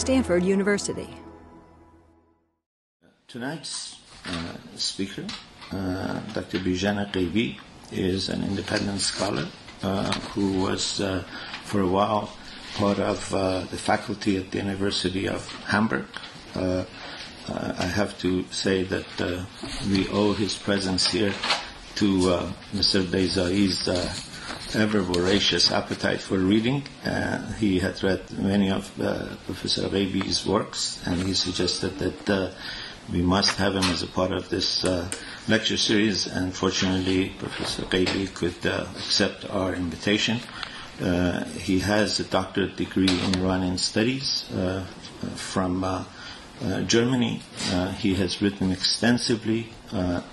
Stanford University. Tonight's uh, speaker, uh, Dr. Bijana Gheiby, is an independent scholar uh, who was, uh, for a while, part of uh, the faculty at the University of Hamburg. Uh, I have to say that we owe his presence here to Mr. Beizai's ever voracious appetite for reading. Uh, he had read many of uh, Professor Gheiby's works, and he suggested that uh, we must have him as a part of this uh, lecture series. And fortunately, Professor Gheibi could uh, accept our invitation. Uh, he has a doctorate degree in Iranian studies from Germany. he has written extensively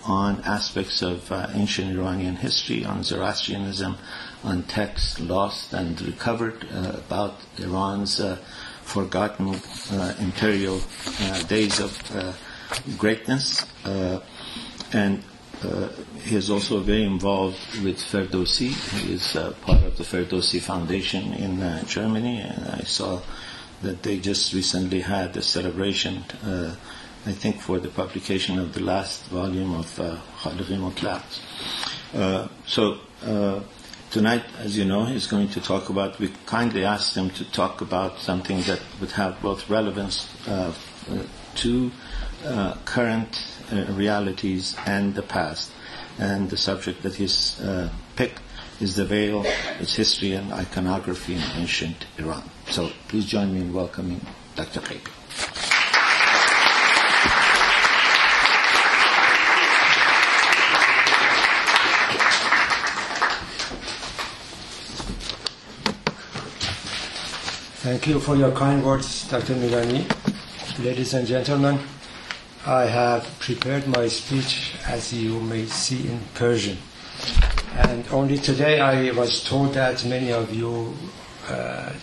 on aspects of ancient Iranian history, on Zoroastrianism, on texts lost and recovered uh, about Iran's uh, forgotten uh, imperial days of greatness. and he is also very involved with Ferdowsi. He is part of the Ferdowsi Foundation in Germany, and I saw that they just recently had a celebration, uh, I think, for the publication of the last volume of uh, Mutlaq. Uh, so Tonight, as you know, he's going to talk about, we kindly asked him to talk about something that would have both relevance uh, to uh, current uh, realities and the past. And the subject that he's uh, picked is the veil, its history and iconography in ancient Iran. So please join me in welcoming Dr. Gheiby. Thank you for your kind words, Dr. Milani. Ladies and gentlemen, I have prepared my speech as you may see in Persian. And only today I was told that many of you uh,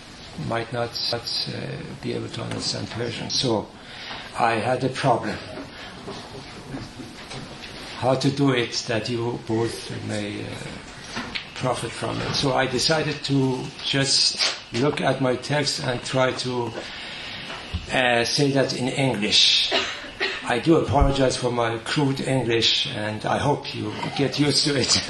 might not uh, be able to understand Persian. So I had a problem. How to do it that you both may uh, profit from it. So I decided to just look at my text and try to uh, say that in English. I do apologize for my crude English, and I hope you get used to it.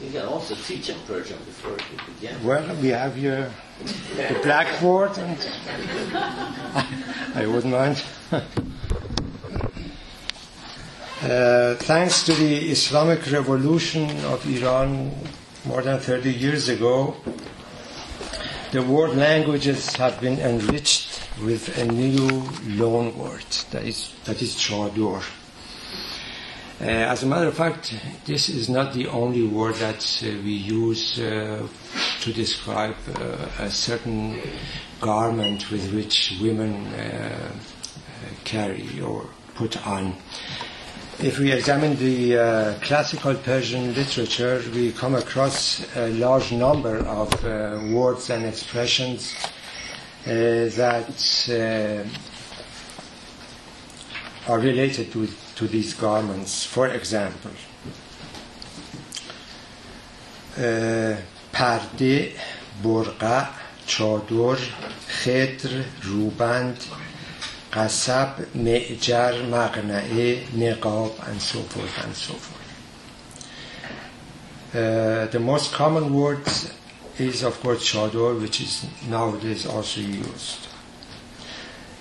you can also teach in Persian before you begin. Well, we have here the blackboard, and I wouldn't mind. Uh, thanks to the Islamic revolution of Iran more than 30 years ago, the world languages have been enriched with a new loan word that is, that is chador. Uh, as a matter of fact, this is not the only word that uh, we use uh, to describe uh, a certain garment with which women uh, carry or put on if we examine the uh, classical Persian literature, we come across a large number of uh, words and expressions uh, that uh, are related to, to these garments. For example, uh, parde, burqa, chador, khedr, ruband, قصب معجر مقنعه نقاب and so forth and so forth uh, the most common word is of course chador which is nowadays also used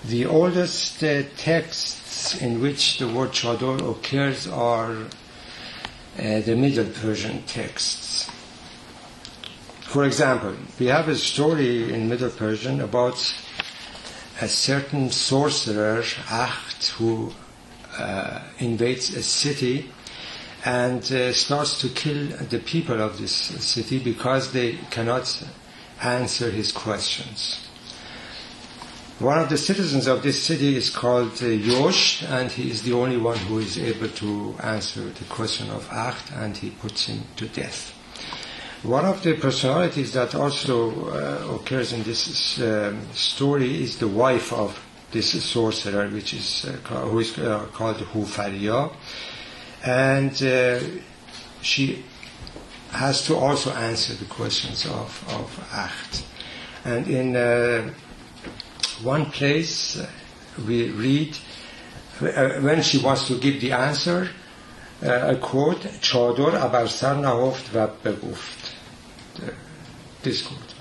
the oldest uh, texts in which the word chador occurs are uh, the Middle Persian texts. For example, we have a story in Middle Persian about a certain sorcerer, Akht, who uh, invades a city and uh, starts to kill the people of this city because they cannot answer his questions. One of the citizens of this city is called uh, Yosh, and he is the only one who is able to answer the question of Akht, and he puts him to death. One of the personalities that also uh, occurs in this um, story is the wife of this sorcerer, which is uh, who is uh, called Hufaria, and uh, she has to also answer the questions of of Akht. And in uh, one place, we read when she wants to give the answer, a quote: "Chador abar sar va. Quote.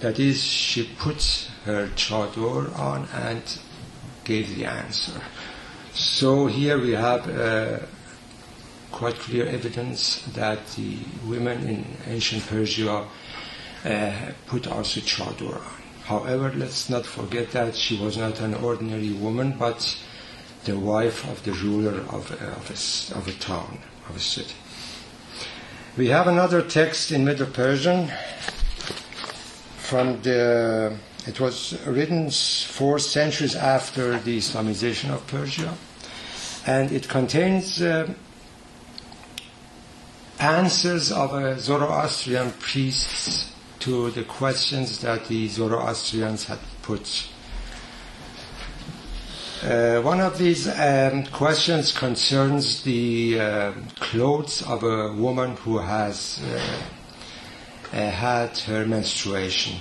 That is, she puts her chador on and gave the answer. So here we have uh, quite clear evidence that the women in ancient Persia uh, put also chador on. However, let's not forget that she was not an ordinary woman, but the wife of the ruler of, uh, of, a, of a town, of a city. We have another text in Middle Persian from the, it was written four centuries after the Islamization of Persia, and it contains uh, answers of a Zoroastrian priests to the questions that the Zoroastrians had put. Uh, one of these um, questions concerns the uh, clothes of a woman who has uh, uh, had her menstruation.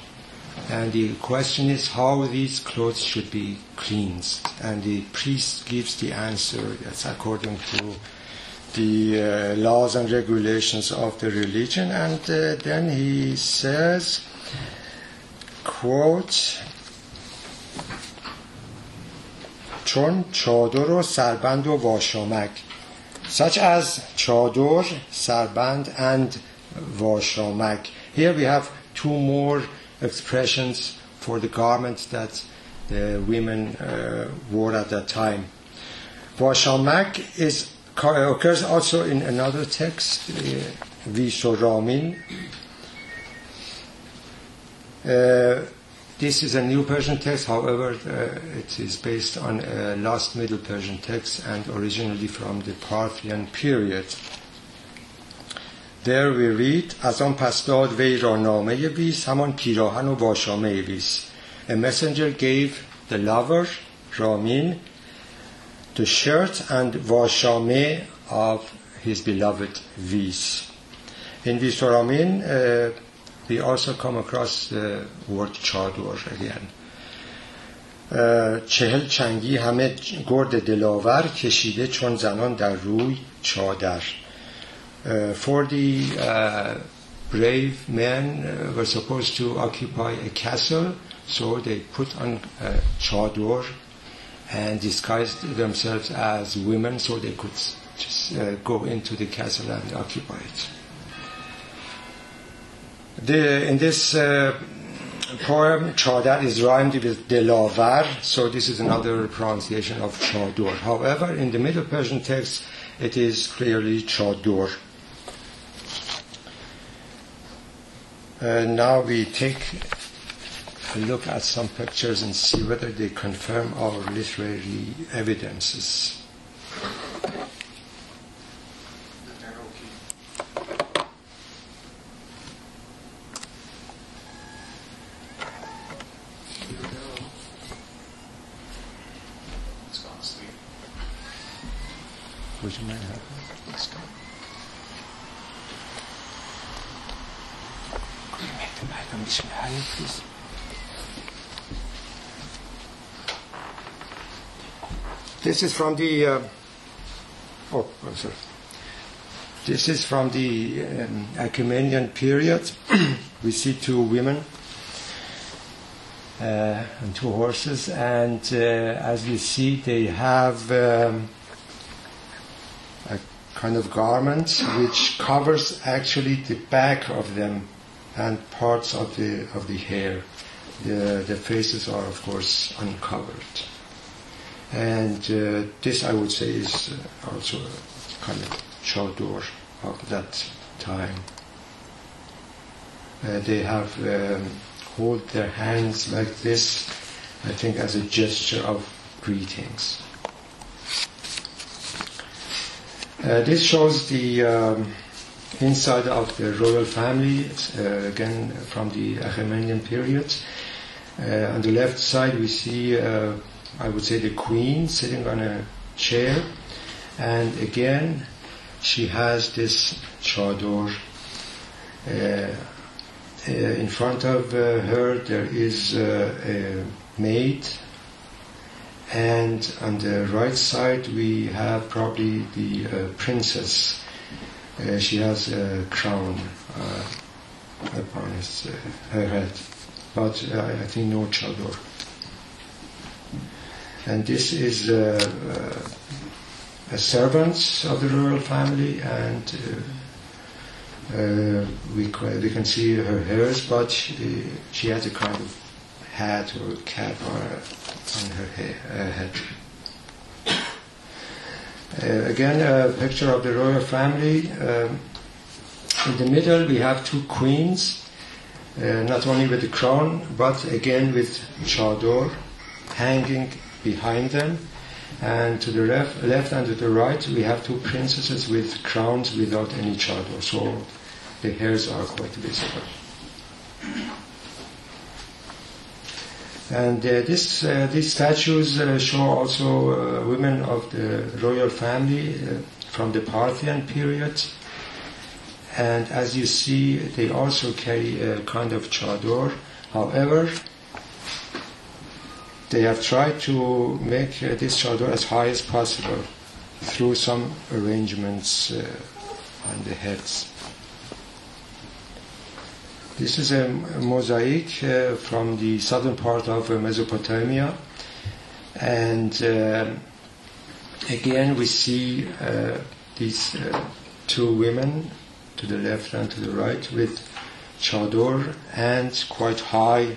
And the question is how these clothes should be cleansed. And the priest gives the answer that's according to the uh, laws and regulations of the religion. And uh, then he says, quote, چون چادر و سربند و واشامک. Such as chador, sarband and washamak here we have two more expressions for the garments that the women uh, wore at that time. Washamak is occurs also in another text uh, Vis o Ramin. Uh, this is a new Persian text, however, uh, it is based on a last Middle Persian text and originally from the Parthian period. There we read از آن پس داد وی را نامه ویس همان پیراهن و واشامه ویس A messenger gave the lover Ramin the shirt and washame of his beloved Vis. In Visoramin, uh, we also come across the word chador again. چهل چنگی همه گرد دلاور کشیده چون زنان در روی چادر uh, 40 uh, brave men uh, were supposed to occupy a castle, so they put on a chador and disguised themselves as women so they could just uh, go into the castle and occupy it. the, in this uh, poem, chadar is rhymed with delavar, so this is another pronunciation of chador. However, in the Middle Persian text, it is clearly chador. Uh, now we take a look at some pictures and see whether they confirm our literary evidences. Would you mind helping? Let's go. Could you make the mic a bit higher, please? This is from the. Uh, oh, sorry. This is from the um, Achaemenian period. we see two women uh, and two horses, and uh, as we see, they have um, a kind of garment which covers actually the back of them and parts of the of the hair. The, the faces are, of course, uncovered. And uh, this, I would say, is uh, also a kind of chador of that time. Uh, they have um, hold their hands like this, I think, as a gesture of greetings. Uh, this shows the um, inside of the royal family, uh, again from the Achaemenian period. Uh, on the left side, we see I would say the queen sitting on a chair, and again she has this chador uh, uh, in front of uh, her there is uh, a maid, and on the right side we have probably the uh, princess. Uh, she has a crown upon his, her head, but I think no chador. And this is uh, uh, a servant of the royal family, and uh, uh, we, we can see her hairs, but she, she has a kind of hat or cap on, her he- head. Uh, again, a picture of the royal family. Um, in the middle, we have two queens, uh, not only with the crown, but again with chador hanging behind them. And to the ref, left and to the right, we have two princesses with crowns without any chador, so the hairs are quite visible. And uh, this, uh, these statues uh, show also uh, women of the royal family uh, from the Parthian period. And as you see, they also carry a kind of chador. However, they have tried to make uh, this chador as high as possible through some arrangements uh, on the heads. This is a mosaic uh, from the southern part of uh, Mesopotamia, and uh, again we see uh, these two women to the left and to the right with chador and quite high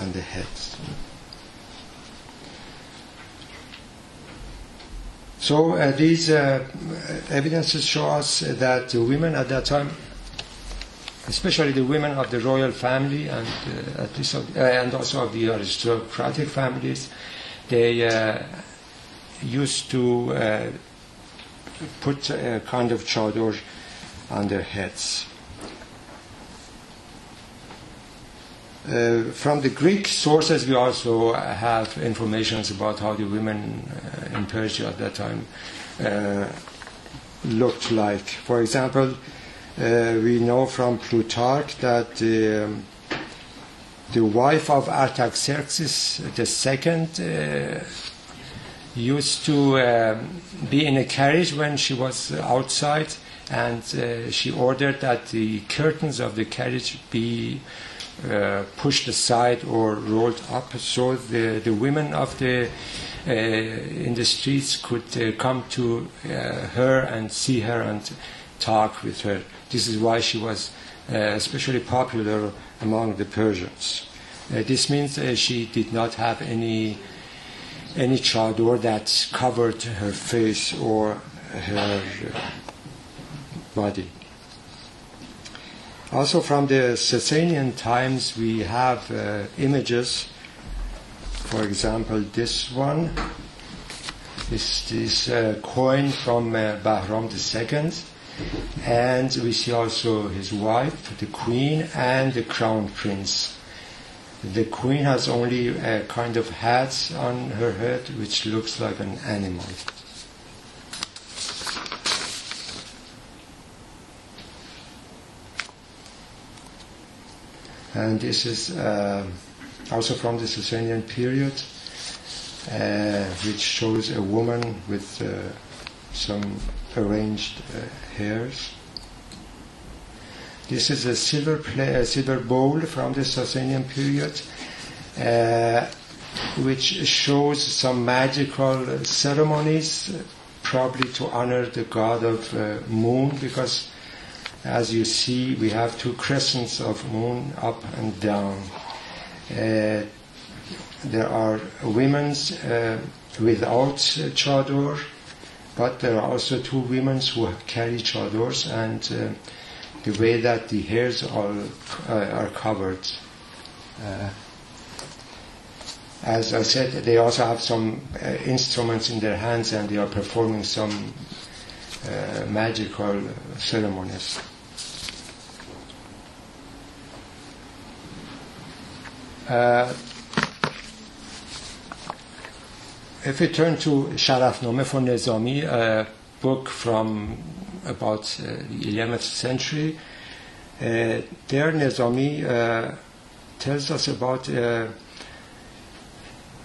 on the heads. So uh, these uh, evidences show us that the women at that time especially the women of the royal family and uh, at least of, uh, and also of the aristocratic families, they uh, used to uh, put a kind of chador on their heads. Uh, from the Greek sources, we also have information about how the women uh, in Persia at that time uh, looked like. For example, uh, we know from Plutarch that um, the wife of Artaxerxes II uh, used to um, be in a carriage when she was outside, and uh, she ordered that the curtains of the carriage be uh, pushed aside or rolled up so the, the women of the uh, in the streets could uh, come to uh, her and see her and talk with her. This is why she was uh, especially popular among the Persians. Uh, this means she did not have any any chador that covered her face or her body. Also, from the Sasanian times, we have uh, images. For example, this one is this uh, coin from uh, Bahram II, and we see also his wife, the queen, and the crown prince. The queen has only a kind of hat on her head, which looks like an animal. And this is uh, also from the Sasanian period, uh, which shows a woman with uh, some arranged uh, hairs. This is a silver, a silver bowl from the Sasanian period, uh, which shows some magical ceremonies, probably to honor the god of uh, moon, because as you see, we have two crescents of moon up and down. Uh, there are women uh, without chador, but there are also two women who carry chadors, and uh, the way that the hairs are, uh, are covered. Uh, as I said, they also have some uh, instruments in their hands and they are performing some uh, magical ceremonies. Uh, if we turn to Sharafnome for Nizami, a book from about uh, the 11th century, Uh, there, Nizami uh, tells us about uh,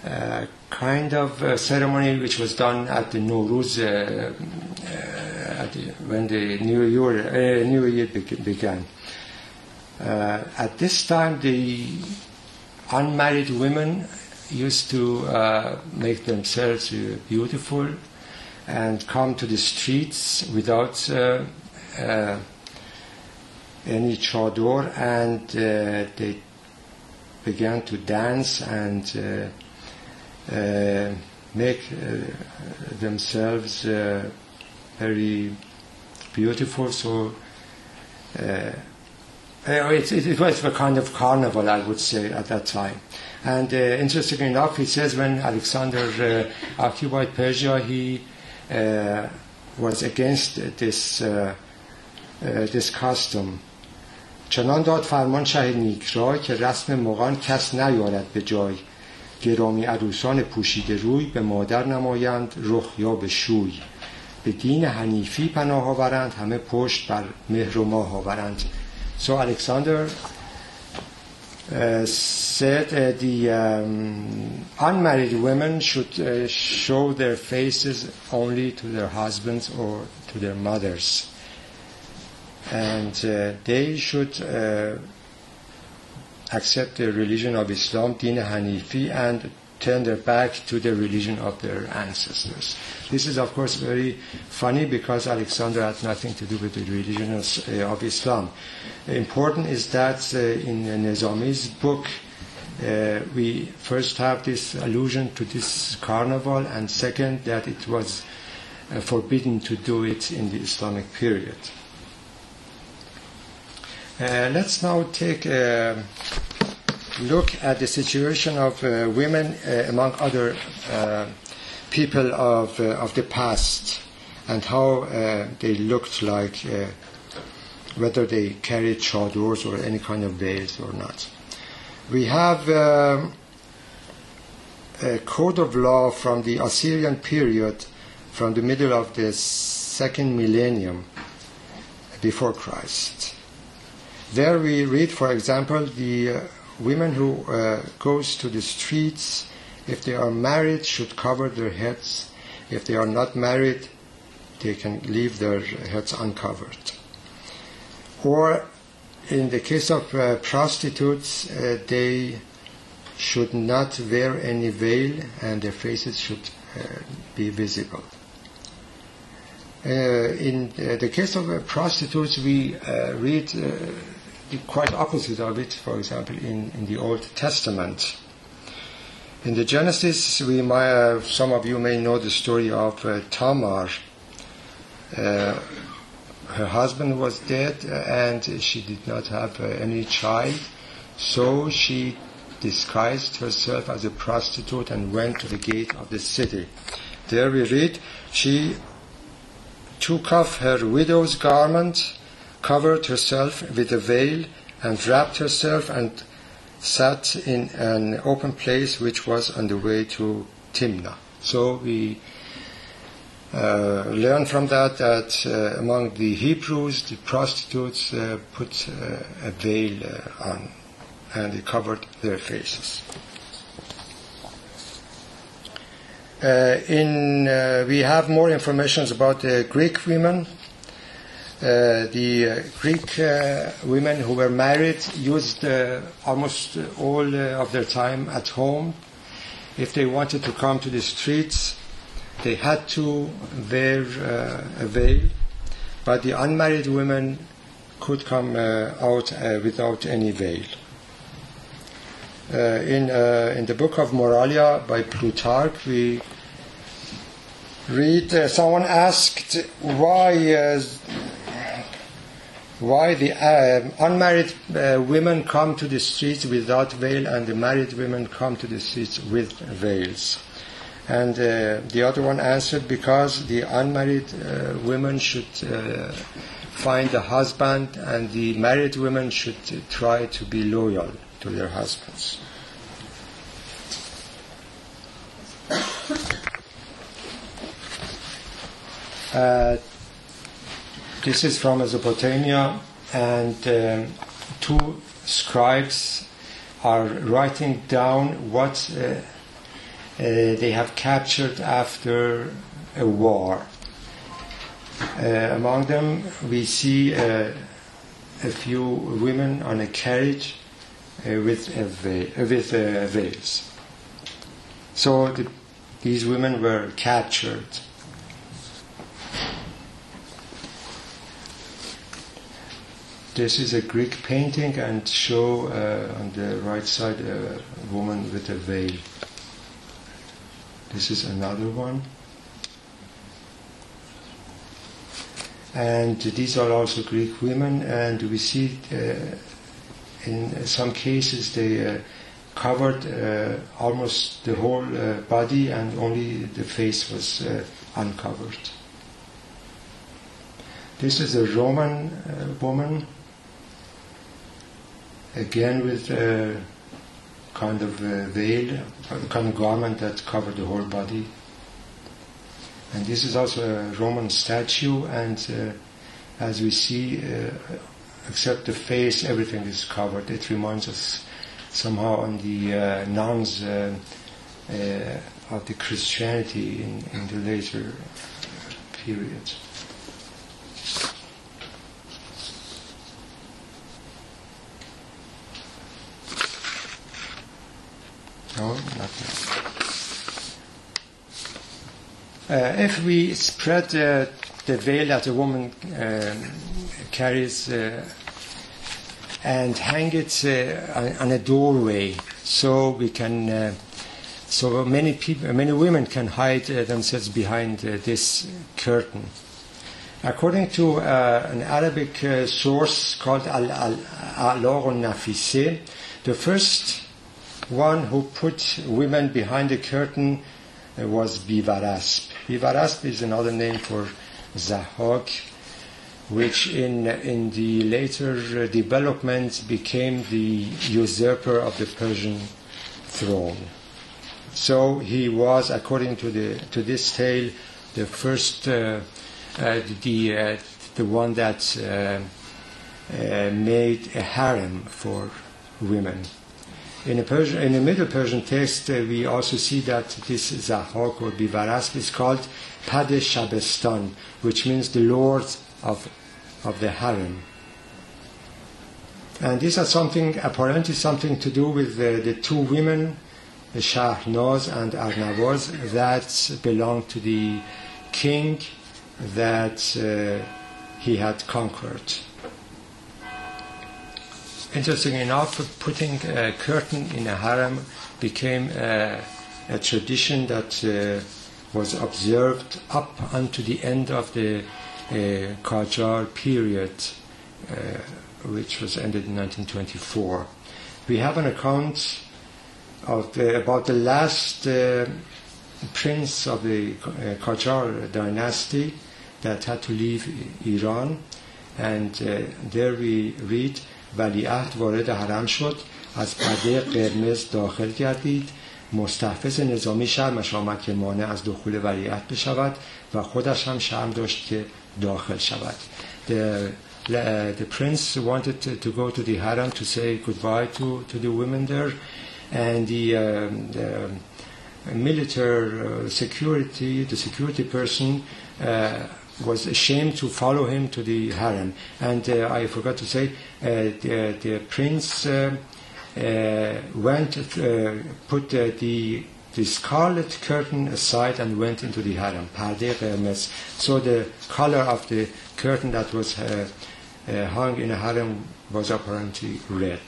a kind of uh, ceremony which was done at the Nowruz uh, uh, at the, when the New Year, uh, New Year be- began. Uh, at this time, the unmarried women used to uh, make themselves uh, beautiful and come to the streets without uh, uh, any chador and uh, they began to dance and uh, make themselves very beautiful. So uh, uh, it, it, it was a kind of carnival, I would say, at that time. And uh, interestingly enough, he says when Alexander uh, occupied Persia, he uh, was against this uh, uh, this custom. چنان داد فرمان شه نیکرای که رسم مغان کس نیارد به جای گرامی عروسان پوشیده روی به مادر نمایند رخ یا به شوی به دین حنیفی پناه آورند همه پشت بر مهر و ماه آورند So Alexander uh, said uh, the um, unmarried women should uh, show their faces only to their husbands or to their mothers. And uh, they should uh, accept the religion of Islam, Din Hanifi, and turn their back to the religion of their ancestors. This is, of course, very funny because Alexander had nothing to do with the religion of, uh, Islam. Important is that uh, in Nizami's book, uh, we first have this allusion to this carnival, and second, that it was uh, forbidden to do it in the Islamic period. Uh, let's now take a look at the situation of uh, women uh, among other uh, people of, uh, of the past and how they looked like, whether they carried chadors or any kind of veils or not. We have um, a code of law from the Assyrian period from the middle of the second millennium before Christ. There we read, for example, the women who uh, goes to the streets, if they are married, should cover their heads. If they are not married, they can leave their heads uncovered. Or in the case of uh, prostitutes, uh, they should not wear any veil and their faces should uh, be visible. Uh, in uh, the case of prostitutes, we read quite opposite of it, for example, in, in the Old Testament. In the Genesis, we might, some of you may know the story of uh, Tamar. Uh, her husband was dead uh, and she did not have uh, any child, so she disguised herself as a prostitute and went to the gate of the city. There we read, she took off her widow's garment, covered herself with a veil, and wrapped herself and sat in an open place which was on the way to Timna. So we uh, learn from that that uh, among the Hebrews, the prostitutes uh, put uh, a veil uh, on and they covered their faces. Uh, in, we have more information about the Greek women. Uh, the uh, Greek uh, women who were married used almost all of their time at home. If they wanted to come to the streets, they had to wear a veil, but the unmarried women could come out without any veil. Uh, in, uh, in the book of Moralia by Plutarch, we read uh, someone asked why why the uh, unmarried uh, women come to the streets without veil and the married women come to the streets with veils. And uh, the other one answered because the unmarried uh, women should uh, find a husband and the married women should try to be loyal to their husbands. This is from Mesopotamia. and um, two scribes are writing down what uh, uh, they have captured after a war. Uh, among them, we see uh, a few women on a carriage uh, with, veil, uh, with veils. So the, these women were captured. This is a Greek painting and show uh, on the right side a woman with a veil. This is another one. And these are also Greek women, and we see uh, in some cases they uh, covered uh, almost the whole uh, body, and only the face was uh, uncovered. This is a Roman uh, woman, again with a kind of a veil, a kind of garment that covered the whole body. And this is also a Roman statue, and uh, as we see, uh, except the face, everything is covered. It reminds us somehow on the uh, nuns uh, uh, of the Christianity in, in the later period. Uh, if we spread uh, the veil that a woman um, carries uh, and hang it uh, on- a doorway, so we can, uh, so many people, many women can hide uh, themselves behind uh, this curtain. According to uh, an Arabic uh, source called Al Alaq al-Nafise, the first one who put women behind the curtain uh, was Bivarasp. Bivarasp is another name for Zahak, which in, in the later uh, development became the usurper of the Persian throne. So he was, according to, the, to this tale, the first, uh, uh, the, uh, the one that uh, made a harem for women. In a, Persian, in a Middle Persian text, uh, we also see that this Zahak or Bivarasp is called Pad Shabestan, which means the Lord of, of the harem. And this has something, apparently something to do with the, the two women, the Shahrnaz and Arnavaz, that belonged to the king that uh, he had conquered. Interesting enough, putting a curtain in a harem became uh, a tradition that uh, was observed up unto the end of the uh, Qajar period, uh, which was ended in 1924. We have an account of the, about the last uh, prince of the uh, Qajar dynasty that had to leave Iran, and uh, there we read ولیعهد وارد حرم شد از پرده قرمز داخل گردید مستحفظ نظامی شرمش آمد که مانع از دخول ولیعهد بشود و خودش هم شرم داشت که داخل شود the, the prince wanted to, go to the harem to say goodbye to, to the women there and the, um, the military uh, security the security person uh, was ashamed to follow him to the harem. And uh, I forgot to say, uh, the, the prince uh, uh, went, put the the scarlet curtain aside and went into the harem. So the color of the curtain that was uh, uh, hung in a harem was apparently red.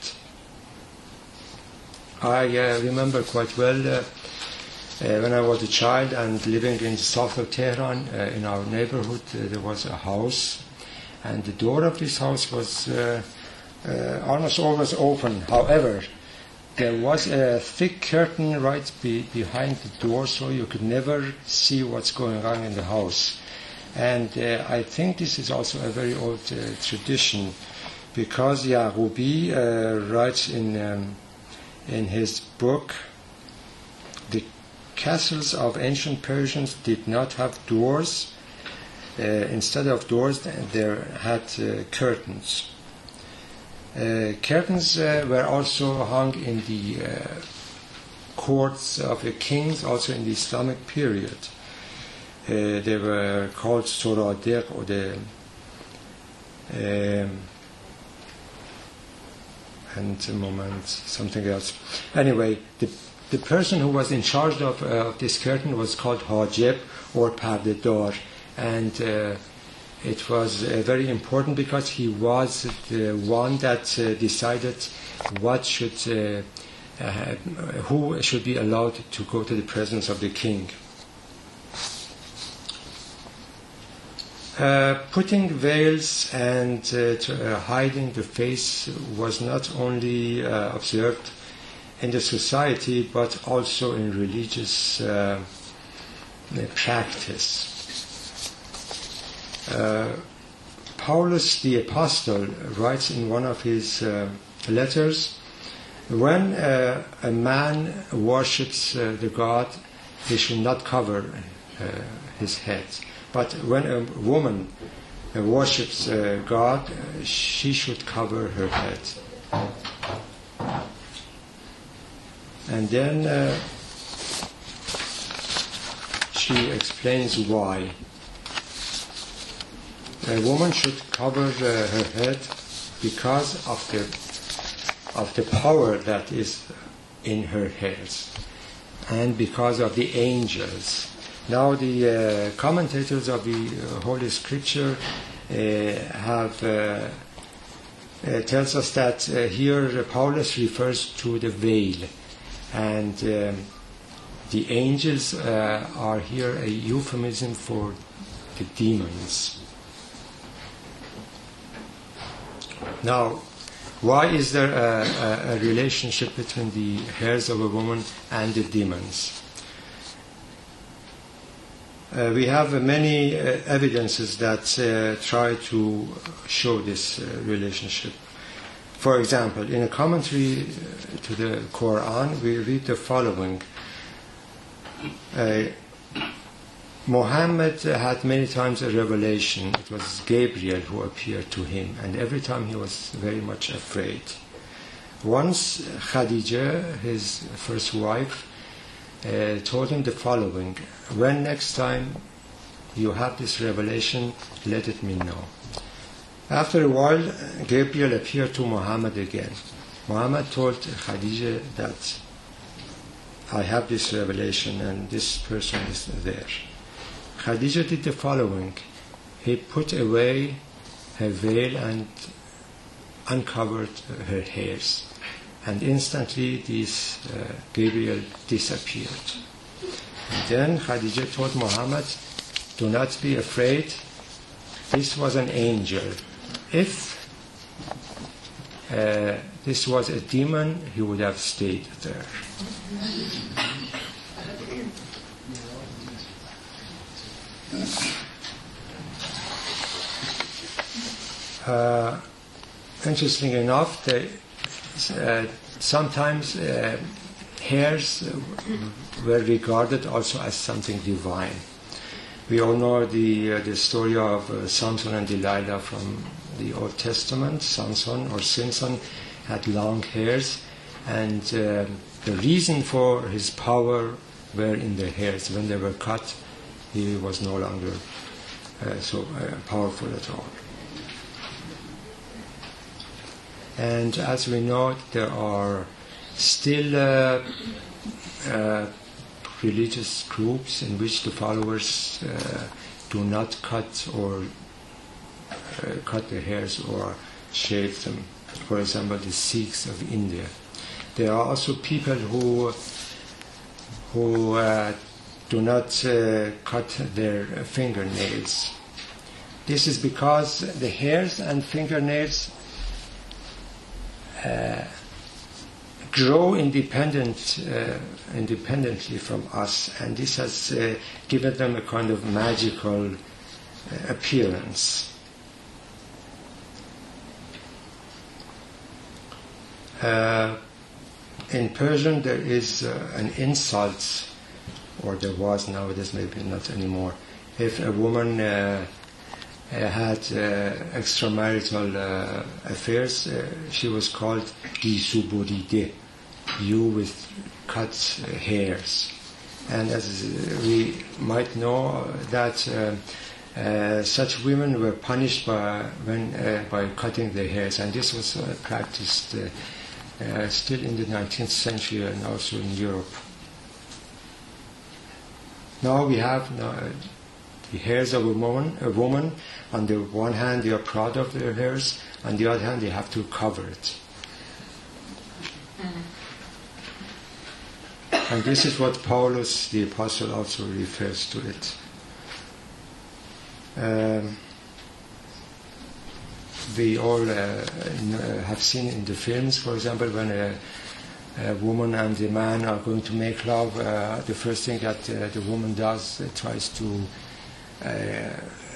I uh, remember quite well when I was a child and living in the south of Tehran, uh, in our neighborhood, uh, there was a house, and the door of this house was uh, uh, almost always open. However, there was a thick curtain right be- behind the door, so you could never see what's going on in the house. And uh, I think this is also a very old uh, tradition, because Yaqubi uh, writes in um, in his book castles of ancient Persians did not have doors. Uh, instead of doors, they had uh, curtains. Uh, curtains uh, were also hung in the uh, courts of the kings, also in the Islamic period. They were called suradiq or the um, and a moment, something else. Anyway, the, the person who was in charge of, uh, of this curtain was called Hajib or Pardedar, and uh, it was uh, very important because he was the one that uh, decided what should, uh, uh, who should be allowed to go to the presence of the king. Uh, putting veils and uh, to, uh, hiding the face was not only observed in the society but also in religious uh, practice. Uh, Paulus the Apostle writes in one of his letters when a man worships the God, he should not cover his head but when a woman uh, worships uh, God, uh, she should cover her head. And then uh, she explains why. A woman should cover uh, her head because of the of the power that is in her hairs, and because of the angels now, the uh, commentators of the uh, Holy Scripture uh, have uh, uh, tells us that here Paulus refers to the veil, and um, the angels are here a euphemism for the demons. Now, why is there a, a, a relationship between the hairs of a woman and the demons? Uh, we have uh, many uh, evidences that uh, try to show this uh, relationship. For example, in a commentary uh, to the Quran, we read the following. Muhammad had many times a revelation. It was Gabriel who appeared to him, and every time he was very much afraid. Once Khadija, his first wife, uh, told him the following When next time you have this revelation, let it me know. After a while, Gabriel appeared to Muhammad again. Muhammad told Khadija that I have this revelation and this person is there. Khadija did the following. He put away her veil and uncovered her hairs and instantly this uh, Gabriel disappeared. And then Khadija told Muhammad, do not be afraid, this was an angel. If uh, this was a demon, he would have stayed there. Uh, interesting enough, uh, sometimes uh, hairs were regarded also as something divine. We all know the, uh, the story of uh, Samson and Delilah from the Old Testament. Samson or Simpson had long hairs, and uh, the reason for his power were in the hairs. When they were cut, he was no longer uh, so powerful at all. And as we know, there are still uh, uh, religious groups in which the followers uh, do not cut or uh, cut their hairs or shave them. For example, the Sikhs of India. There are also people who who uh, do not uh, cut their fingernails. This is because the hairs and fingernails uh, grow independent, uh, independently from us, and this has uh, given them a kind of magical appearance. In Persian, there is an insult, or there was nowadays, maybe not anymore. If a woman uh, had uh, extramarital uh, affairs, uh, she was called Isuburide, you with cut hairs. And as we might know, that uh, uh, such women were punished by, when, uh, by cutting their hairs, and this was uh, practiced uh, uh, still in the 19th century and also in Europe. Now we have now, the hairs of a woman, a woman. On the one hand, they are proud of their hairs, on the other hand, they have to cover it. And this is what Paulus the Apostle also refers to it. Um, we all uh, uh, have seen in the films, for example, when a, a woman and a man are going to make love, uh, the first thing that the woman does tries to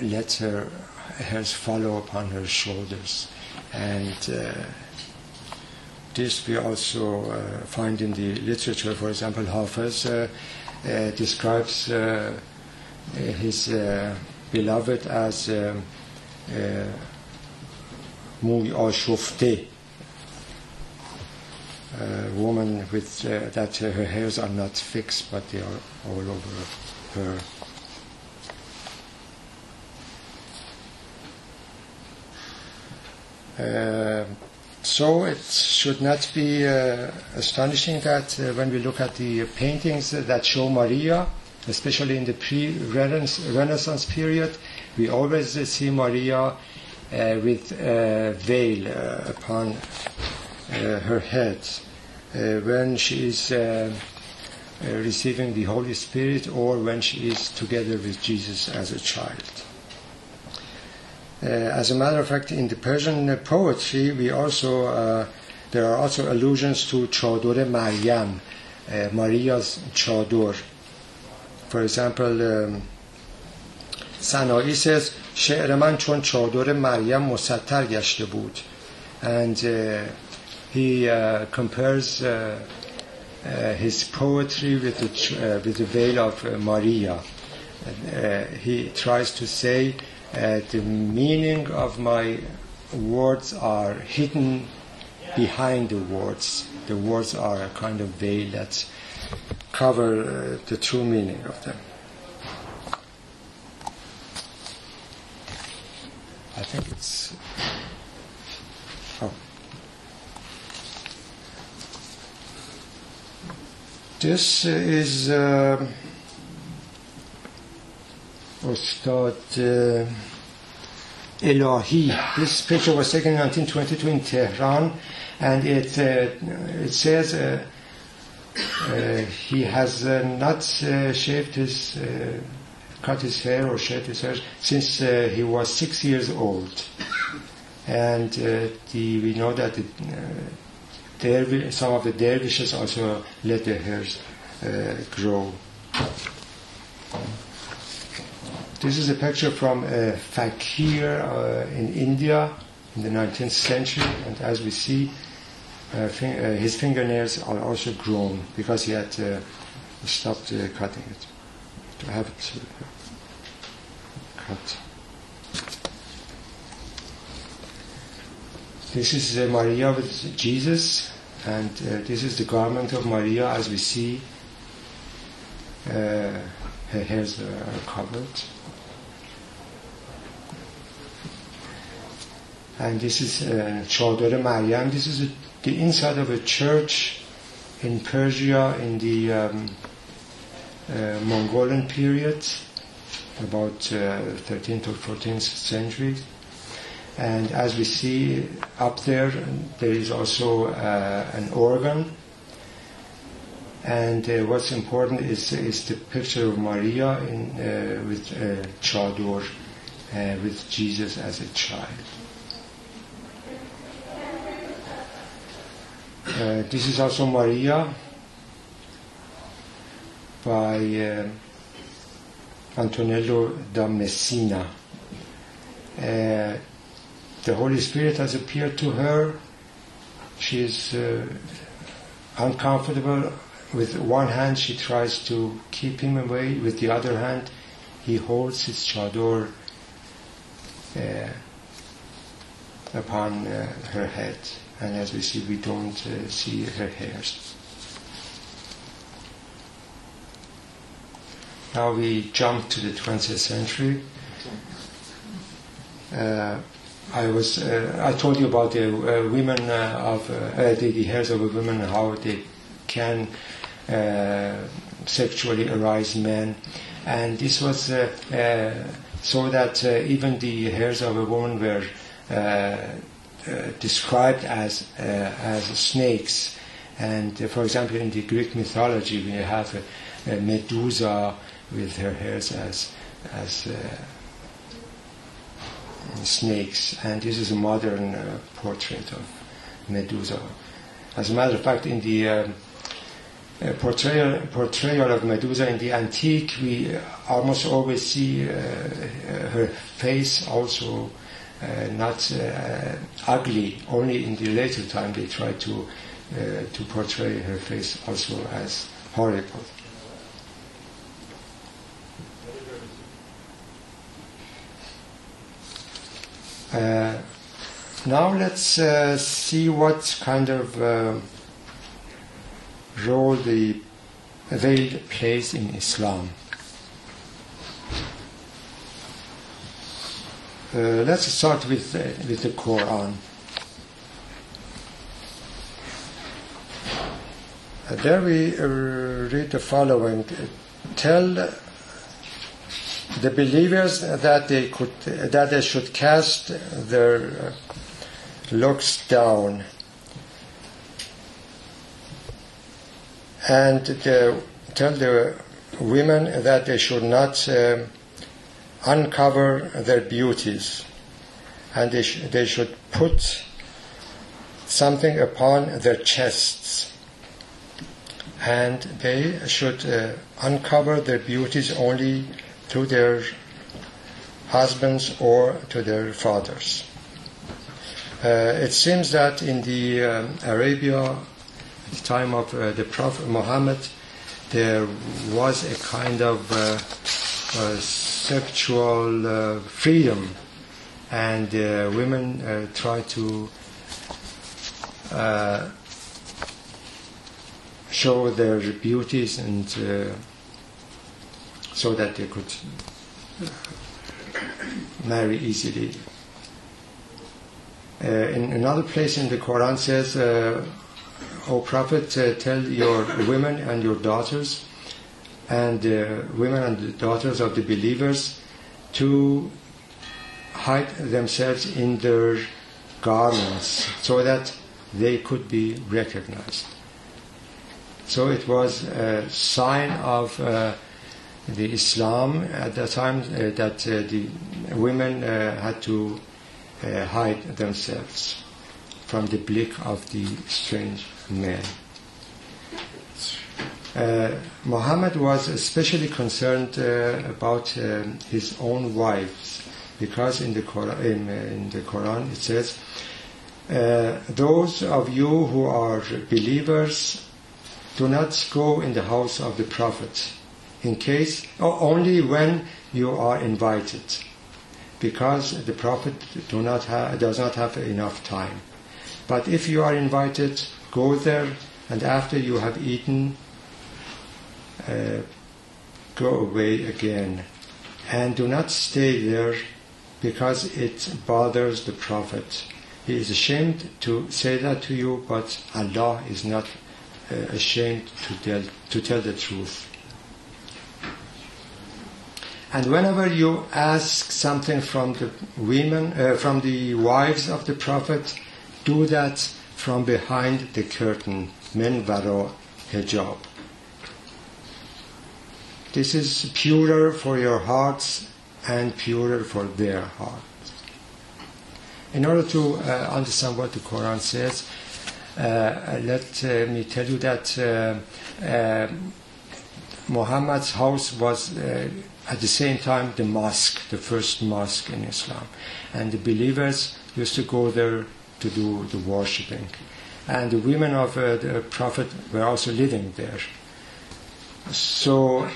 let her hairs follow upon her shoulders. And this we also uh, find in the literature. For example, Hafiz uh, uh, describes his beloved as um, موی آشفته a woman with uh, that uh, her hairs are not fixed but they are all over her Uh, so it should not be uh, astonishing that uh, when we look at the paintings that show Maria, especially in the pre-Renaissance period, we always uh, see Maria uh, with a veil uh, upon uh, her head uh, when she is uh, uh, receiving the Holy Spirit or when she is together with Jesus as a child. Uh, as a matter of fact, in the Persian uh, poetry, we also uh, there are also allusions to Chador Maryam, uh, Maria's Chador. For example, um, Sanai says, شعر من چون چادر مریم مستر گشته بود. And uh, he uh, compares uh, uh, his poetry with the, ch- uh, with the veil of uh, Maria. Uh, he tries to say uh, the meaning of my words are hidden behind the words. The words are a kind of veil that cover uh, the true meaning of them. Think it's. Oh. This is uh, Ustad uh. This picture was taken in 1922 in Tehran, and it uh, it says uh, uh, he has uh, not uh, shaved his, uh, cut his hair or shaved his hair since uh, he was six years old. And uh, the, we know that the, uh, some of the dervishes also let their hairs uh, grow. This is a picture from a fakir uh, in India in the 19th century, and as we see, uh, fin- uh, his fingernails are also grown because he had uh, stopped cutting it. To have it uh, cut. This is uh, Maria with Jesus, and uh, this is the garment of Maria as we see. Uh, her hairs are covered. And this is uh, Chador Maryam. This is a, the inside of a church in Persia in the um, uh, Mongolian period, about uh, 13th or 14th century. And as we see up there, there is also uh, an organ. And uh, what's important is, is the picture of Maria in, uh, with uh, chador, uh, with Jesus as a child. Uh, this is also Maria by uh, Antonello da Messina. Uh, the Holy Spirit has appeared to her. She is uh, uncomfortable. With one hand, she tries to keep him away. With the other hand, he holds his chador uh, upon uh, her head. And as we see, we don't uh, see her hairs. Now we jump to the 20th century. Uh, I was uh, I told you about the uh, women uh, of uh, the, the hairs of a woman how they can uh, sexually arouse men, and this was so that even the hairs of a woman were described as as snakes. And for example, in the Greek mythology, we have Medusa with her hairs as as uh, snakes, and this is a modern uh, portrait of Medusa. As a matter of fact, in the um, uh, portrayal, portrayal of Medusa in the antique, we almost always see uh, her face also uh, not uh, ugly. Only in the later time they try to uh, to portray her face also as horrible. Uh, now let's uh, see what kind of uh, role the veil plays in Islam. Uh, let's start with, uh, with the Quran. Uh, there we read the following Tell the believers that they could that they should cast their uh, looks down. And the, tell the women that they should not um uncover their beauties. And they, sh- they should put something upon their chests. And they should uh, uncover their beauties only to their husbands or to their fathers. Uh, it seems that in the Arabia, at the time of uh, the Prophet Muhammad, there was a kind of uh, uh, sexual uh, freedom, and uh, women uh, tried to uh, show their beauties and uh, so that they could marry easily. Uh, in another place in the Quran says, uh, "O Prophet, uh, tell your women and your daughters, and uh, women and daughters of the believers, to hide themselves in their garments, so that they could be recognized." So it was a sign of. The Islam at that time uh, that uh, the women uh, had to hide themselves from the blick of the strange men. Uh, Muhammad was especially concerned uh, about his own wives because in the Quran, in, in the Quran it says, "Those of you who are believers, do not go in the house of the Prophet." In case or only when you are invited because the prophet do not ha- does not have enough time. But if you are invited go there and after you have eaten uh, go away again. And do not stay there because it bothers the prophet. He is ashamed to say that to you but allah is not uh, ashamed to tell, to tell the truth and whenever you ask something from the women, uh, from the wives of the Prophet, do that from behind the curtain, min varo hijab. This is purer for your hearts and purer for their hearts. In order to uh, understand what the Quran says, uh, let uh, me tell you that uh, uh, Muhammad's house was at the same time the mosque, the first mosque in Islam. And the believers used to go there to do the worshipping. And the women of uh, the Prophet were also living there. So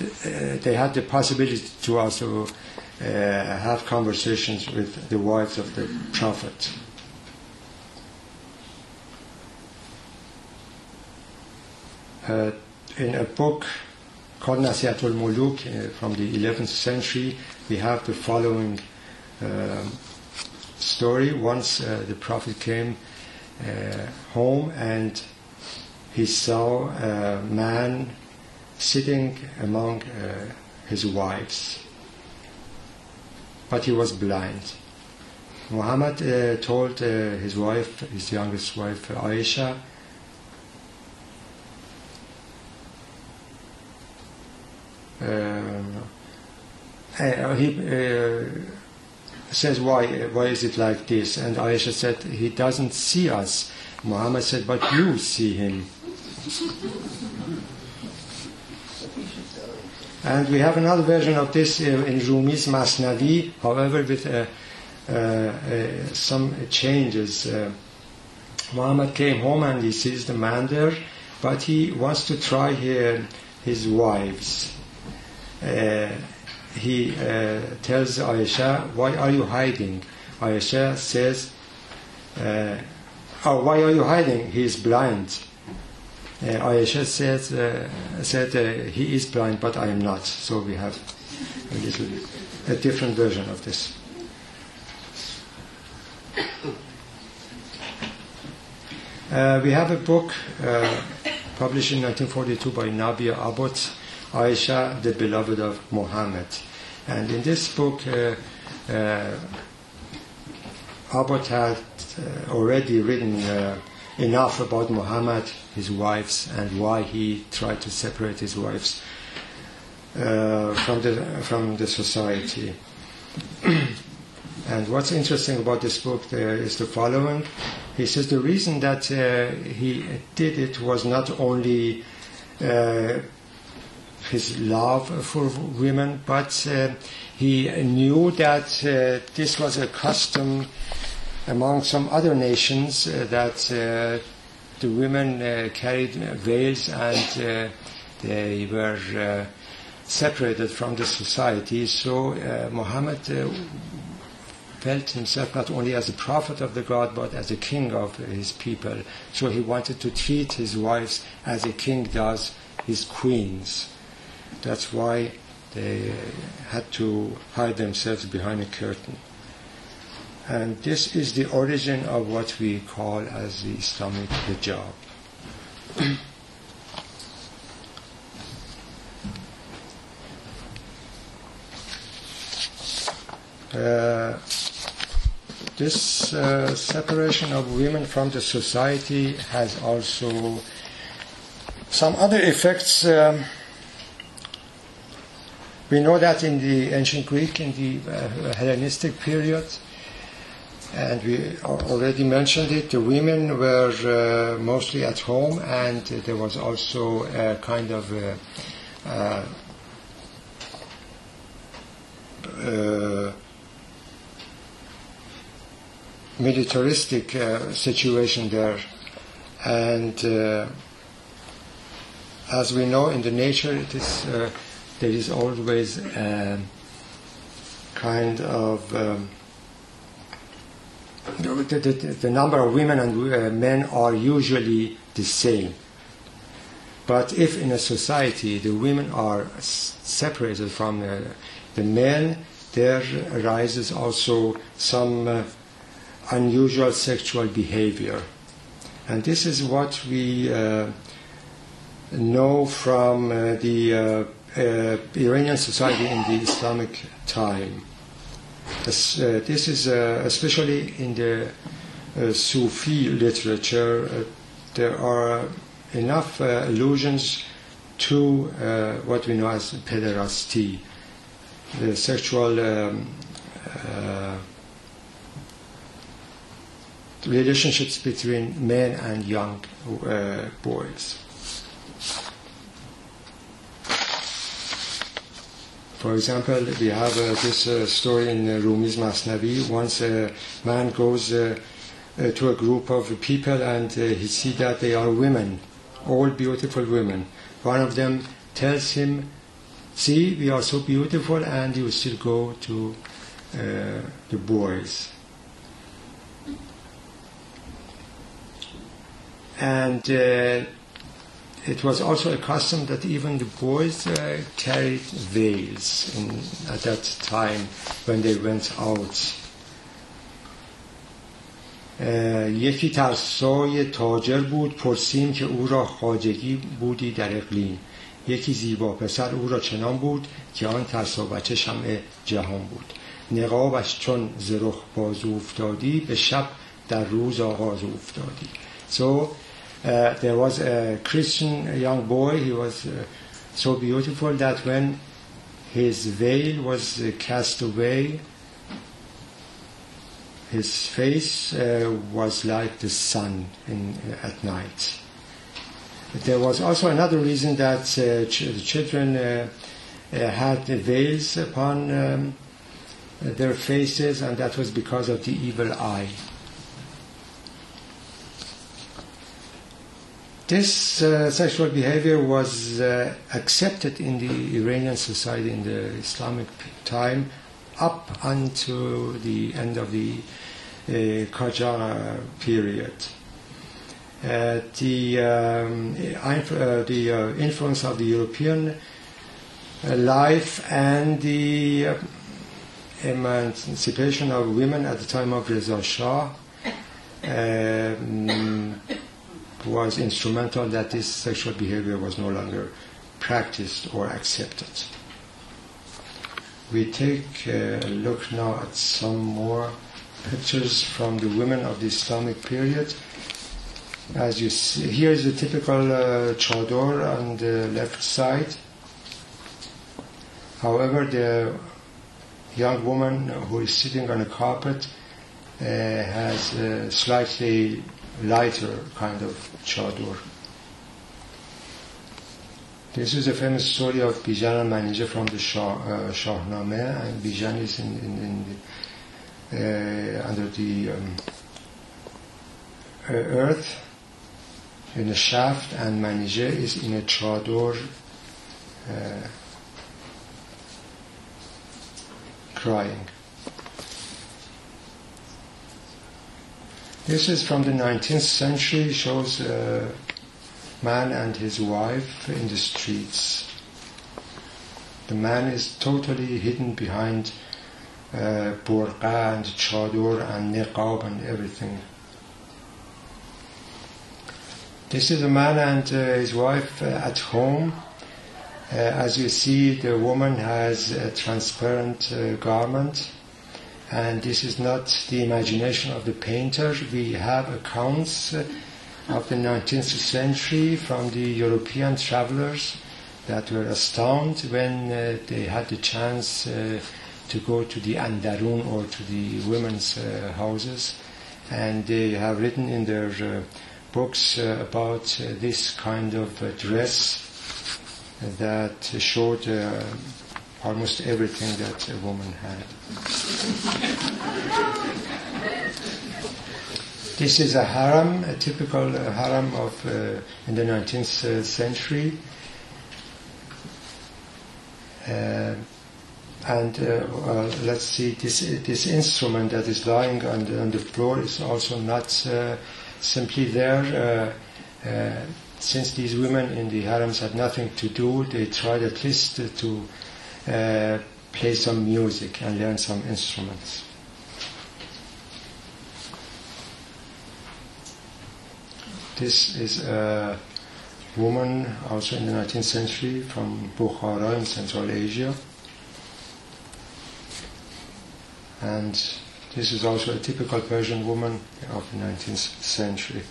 uh, they had the possibility to also uh, have conversations with the wives of the Prophet. Uh, in a book called Nasihatul Muluk uh, from the 11th century, we have the following uh, story. Once uh, the Prophet came home and he saw a man sitting among uh, his wives, but he was blind. Muhammad uh, told uh, his wife, his youngest wife Aisha, um, uh, he uh, says, why, why is it like this? And Aisha said, he doesn't see us. Muhammad said, but you see him. And we have another version of this uh, in Rumi's Masnavi, however, with uh, uh, uh, some changes. Uh, Muhammad came home and he sees the man there, but he wants to try uh, his wives. Uh, he uh, tells Aisha, Why are you hiding? Aisha says, uh, Oh, why are you hiding? He is blind. Uh, Aisha says, uh, said, uh, He is blind, but I am not. So we have a little a different version of this. We have a book published in 1942 by Nabia Abbott, Aisha, the beloved of Muhammad. And in this book, uh, uh, Abbott had uh, already written uh, enough about Muhammad, his wives, and why he tried to separate his wives uh, from the from the society. and what's interesting about this book there is the following: He says the reason that uh, he did it was not only his love for women, but uh, he knew that uh, this was a custom among some other nations uh, that uh, the women uh, carried veils and uh, they were separated from the society. So uh, Muhammad uh, felt himself not only as a prophet of the God but as a king of his people. So he wanted to treat his wives as a king does his queens. That's why they had to hide themselves behind a curtain. And this is the origin of what we call as the Islamic hijab. Uh, this uh, separation of women from the society has also some other effects. Um, we know that in the ancient Greek, in the uh, Hellenistic period, and we already mentioned it, the women were uh, mostly at home, and there was also a kind of a, uh, uh, militaristic uh, situation there. And uh, as we know in the nature, it is, uh, there is always a kind of um, the, the, the, number of women and uh, men are usually the same. But if in a society the women are separated from uh, the men, there arises also some uh, unusual sexual behavior. And this is what we uh, know from uh, the uh, Iranian society in the Islamic time. This, uh, this is uh, especially in the uh, Sufi literature. there are enough allusions to what we know as pederasty, the sexual um, relationships between men and young uh, boys. For example, we have uh, this uh, story in uh, Rumi's Masnavi. Once a man goes to a group of people and he sees that they are women, all beautiful women. One of them tells him see, we are so beautiful, and you still go to the boys. And it was also a custom that even the boys uh, carried veils in, at that time when they went out. یکی ترسای تاجر بود پرسیم که او را خاجگی بودی در اقلیم. یکی زیبا پسر او را چنان بود که آن ترسا بچه شمع جهان بود. نقابش چون زرخ بازو افتادی به شب در روز آغاز افتادی. So uh, there was a Christian young boy he was uh, so beautiful that when his veil was uh, cast away his face uh, was like the sun in, at night. There was also another reason that uh, ch- the children uh, uh had veils upon um, their faces, and that was because of the evil eye. This uh, sexual behavior was uh, accepted in the Iranian society in the Islamic time up until the end of the uh, Qajar period. Uh, the um, uh, the uh, influence of the European uh, life and the emancipation of women at the time of Reza Shah um, was instrumental that this sexual behavior was no longer practiced or accepted. We take a look now at some more pictures from the women of the Islamic period. As you see, here is a typical uh, chador on the left side. However, the young woman who is sitting on a carpet uh, has a slightly lighter kind of chador. This is a famous story of Bijan and Manija from the Shah, uh, Shahnameh, and Bijan is in, in, in the, uh, under the um, uh, earth in a shaft, and Manija is in a chador uh, crying. This is from the 19th century, shows a man and his wife in the streets. The man is totally hidden behind uh, burqa and chador and niqab and everything. This is a man and uh, his wife uh, at home. Uh, as you see, the woman has a transparent uh, garment, and this is not the imagination of the painter. We have accounts uh, of the 19th century from the European travelers that were astounded when uh, they had the chance uh, to go to the Andarun or to the women's uh, houses, and they have written in their uh, books uh, about this kind of dress that showed almost everything that a woman had. This is a harem, a typical uh, harem of uh, in the 19th uh, century. Uh, and uh, well, let's see, this this instrument that is lying on the, on the floor is also not uh, simply there. Since these women in the harems had nothing to do, they tried at least to, to uh, play some music and learn some instruments. This is a woman also in the 19th century from Bukhara in Central Asia. And this is also a typical Persian woman of the 19th century.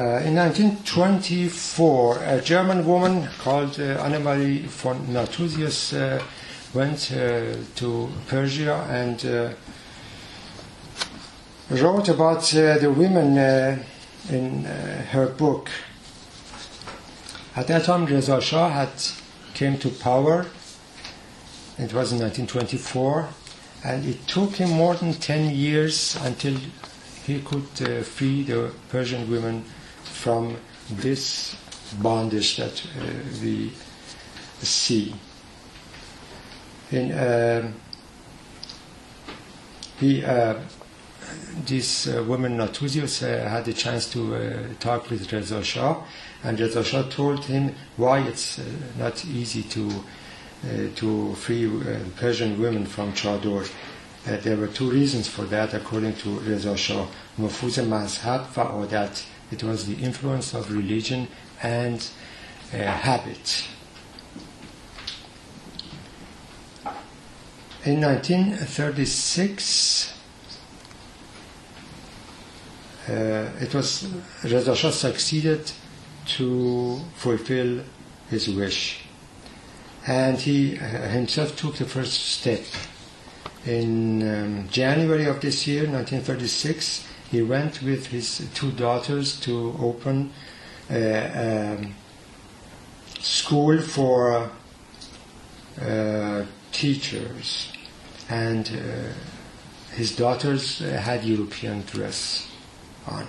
Uh, in 1924, a German woman called uh, Annemarie von Nathusius uh, went uh, to Persia and uh, wrote about the women in her book. At that time, Reza Shah had came to power. It was in 1924, and it took him more than 10 years until he could free the Persian women from this bondage that uh, we see. In uh, he, uh, this uh, woman Nathusius uh, had a chance to uh, talk with Reza Shah, and Reza Shah told him why it's not easy to to free Persian women from chador. there were two reasons for that, according to Reza Shah: nufuz mazhab و it was the influence of religion and uh, habit. In 1936, uh, it was Reza Shah succeeded to fulfill his wish, and he uh, himself took the first step. In um, January of this year, 1936, he went with his two daughters to open a um, school for uh, teachers, and uh, his daughters had European dress on.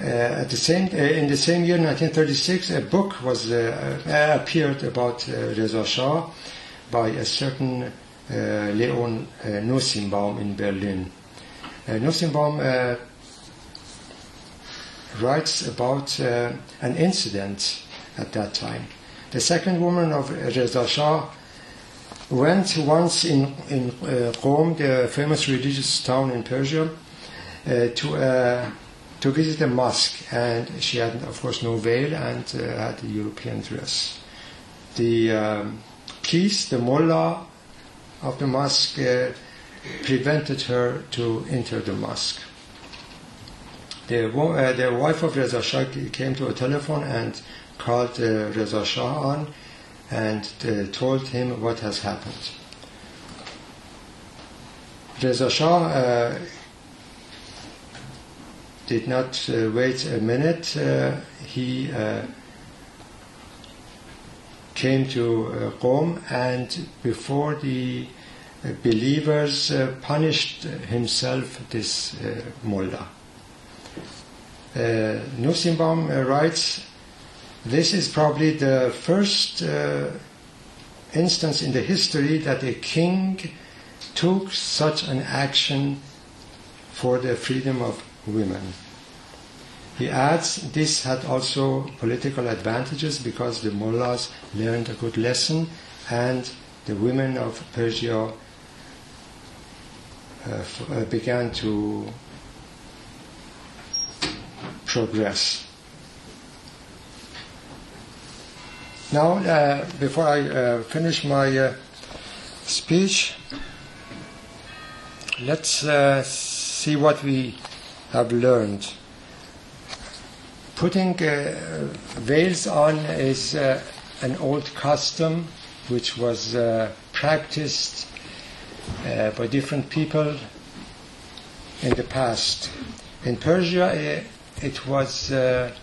Uh, at the same, uh, in the same year, 1936, a book was uh, uh, appeared about Reza Shah by a certain Leon Nussbaum in Berlin. Uh, Nussbaum uh, writes about uh, an incident at that time. The second woman of Reza Shah went once in, in uh, Qom, the famous religious town in Persia, uh, to, uh, to visit a mosque, and she had, of course, no veil and had a European dress. The um, the mullah of the mosque, prevented her to enter the mosque. The, uh, the wife of Reza Shah came to a telephone and called uh, Reza Shah on and uh, told him what has happened. Reza Shah uh, did not uh, wait a minute. Uh, he uh, came to uh, Qom and before the believers uh, punished himself, this uh, mullah. Uh, Nussbaum uh, writes, this is probably the first uh, instance in the history that a king took such an action for the freedom of women. He adds this had also political advantages because the mullahs learned a good lesson and the women of Persia uh, began to progress. Now, uh, before I uh, finish my uh, speech, let's uh, see what we have learned. Putting uh, veils on is an old custom which was practiced uh, by different people in the past. In Persia, uh, it was uh,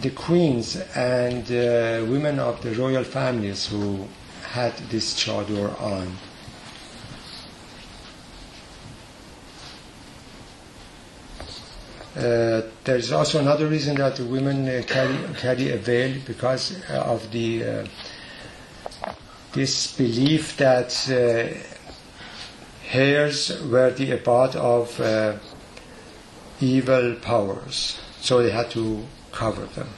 the queens and uh, women of the royal families who had this chador on. Uh, there is also another reason that women uh, carry, carry a veil because uh, of the this belief that uh, hairs were the abode of uh, evil powers, so they had to cover them.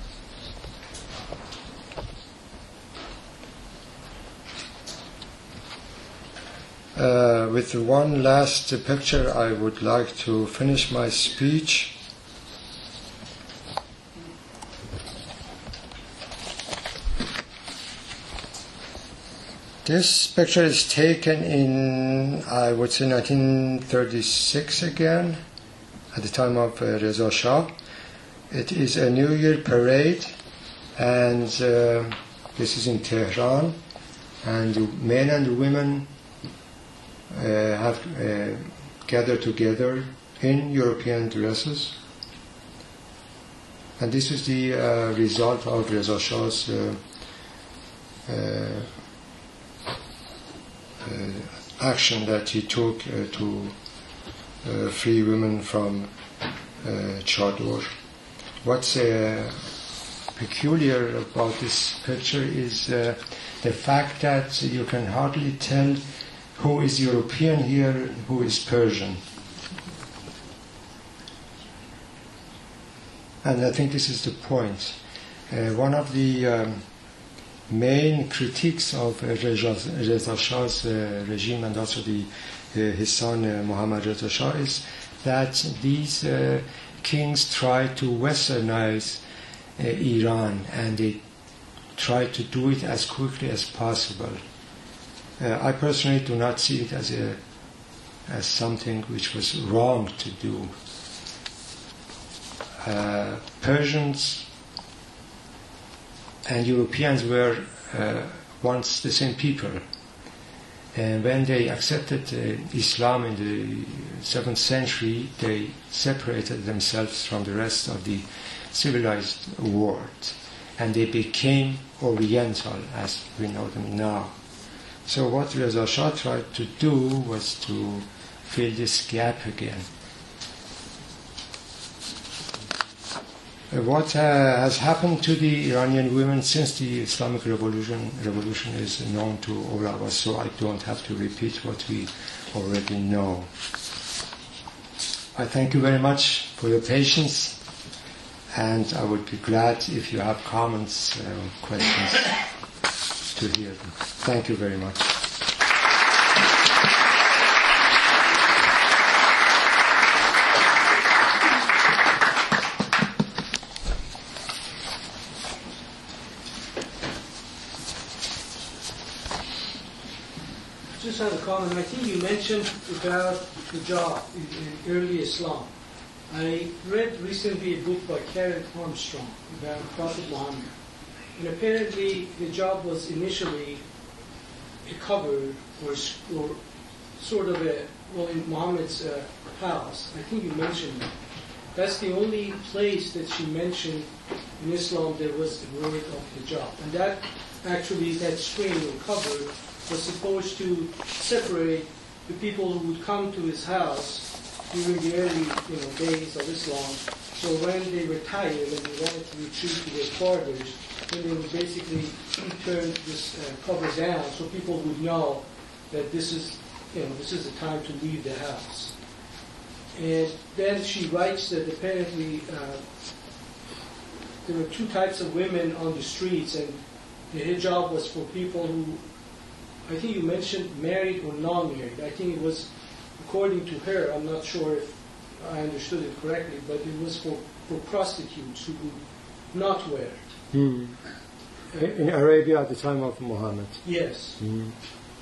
Uh, with one last picture, I would like to finish my speech. This picture is taken in, I would say, 1936 again, at the time of uh, Reza Shah. It is a New Year parade, and uh, this is in Tehran, and the men and the women uh, have uh, gathered together in European dresses. And this is the uh, result of Reza Shah's uh, uh, action that he took uh, to uh, free women from uh, Chador. What's uh, peculiar about this picture is uh, the fact that you can hardly tell who is European here, who is Persian. And I think this is the point. Uh, one of the um, main critiques of uh, Reza, Shah's uh, regime and also the, uh, his son uh, Mohammad Reza Shah is that these kings try to westernize Iran and they try to do it as quickly as possible. I personally do not see it as a as something which was wrong to do. Uh, Persians and Europeans were uh, once the same people. And when they accepted uh, Islam in the 7th century, they separated themselves from the rest of the civilized world. And they became Oriental as we know them now. So what Reza Shah tried to do was to fill this gap again. What uh, has happened to the Iranian women since the Islamic Revolution, revolution is known to all of us, so I don't have to repeat what we already know. I thank you very much for your patience, and I would be glad if you have comments or questions to hear them. Thank you very much. Comment. I think you mentioned about hijab in, in early Islam. I read recently a book by Karen Armstrong about Prophet Muhammad. And apparently hijab was initially a cover or, or sort of a, well, in Muhammad's uh, house. I think you mentioned that. That's the only place that she mentioned in Islam there was the word of hijab. And that actually, that screen or cover was supposed to separate the people who would come to his house during the early you know, days of Islam. So when they were tired and they wanted to retreat to their quarters, then they would basically turn this uh, cover down so people would know that this is, you know, this is the time to leave the house. And then she writes that apparently uh, there were two types of women on the streets, and the hijab was for people who, I think you mentioned married or non-married. I think it was, according to her, I'm not sure if I understood it correctly, but it was for, for prostitutes who would not wear it. In Arabia at the time of Muhammad. Yes.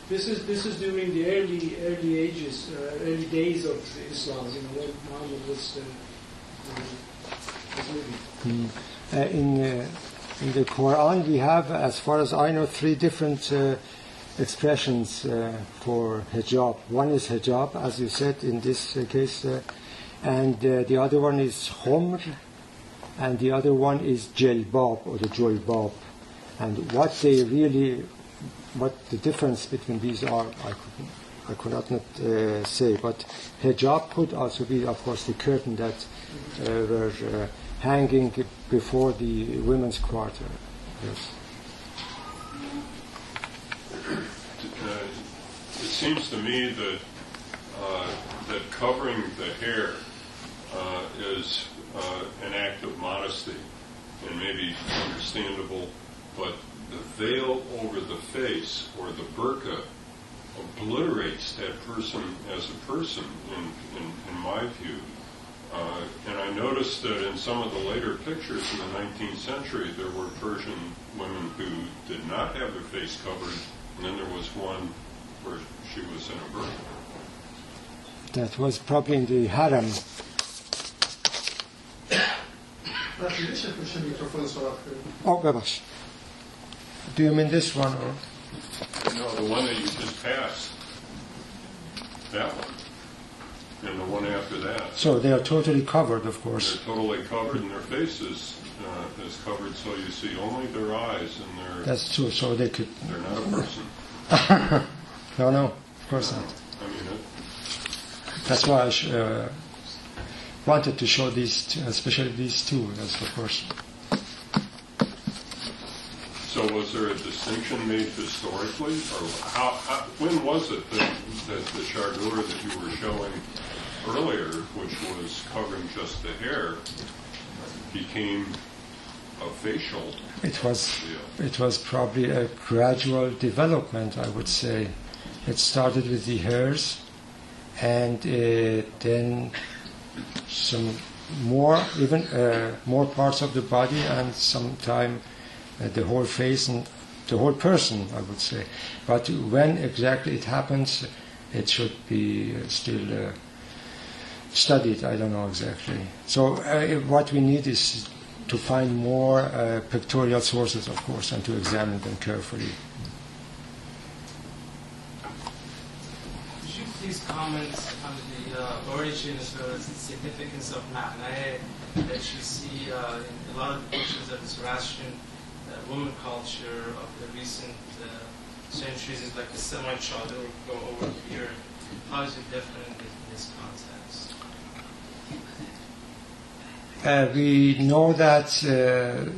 This is this is during the early early ages, uh, early days of Islam. You know when Muhammad was, uh, was living. Uh, in, uh, in the Quran, we have, as far as I know, three different uh, expressions uh, for hijab. One is hijab, as you said in this case, and the other one is homr, and the other one is jelbab or the jolbab. And what they really, what the difference between these are, I could, I could not, uh, say. But hijab could also be, of course, the curtain that uh, were uh, hanging before the women's quarter. Yes. Uh, It seems to me that, uh, that covering the hair is an act of modesty and maybe understandable, but the veil over the face or the burqa obliterates that person as a person, in, in, in my view. Uh, and I noticed that in some of the later pictures in the 19th century, there were Persian women who did not have their face covered, and then there was one where she was in a burqa. That was probably in the harem. O, bebas. Do you mean this one or? No, the one that you just passed. That one. And the one after that. So they are totally covered, of course. They're totally covered and their faces uh, is covered so you see only their eyes and they're, That's true. So they could. they're not a person. No, no, of course not. I mean, it, That's why I sh- uh, wanted to show these, two, especially these two. That's the first. So was there a distinction made historically, or how, how when was it that, that the chador that you were showing earlier, which was covering just the hair, became a facial It was deal? it was probably a gradual development, I would say. It started with the hairs, and uh, then some more, even uh, more parts of the body, and sometime the whole face and the whole person, I would say. But when exactly it happens, it should be uh, still uh, studied. I don't know exactly. So uh, what we need is to find more uh, pictorial sources, of course, and to examine them carefully. Could you please comment on the uh, origin as well as the significance of Ma'nae that you see uh, in a lot of the pictures of Zoroastrian uh, woman culture of the recent uh, centuries is like a semi chador go over here. How is it different in this context? Uh, we know that uh,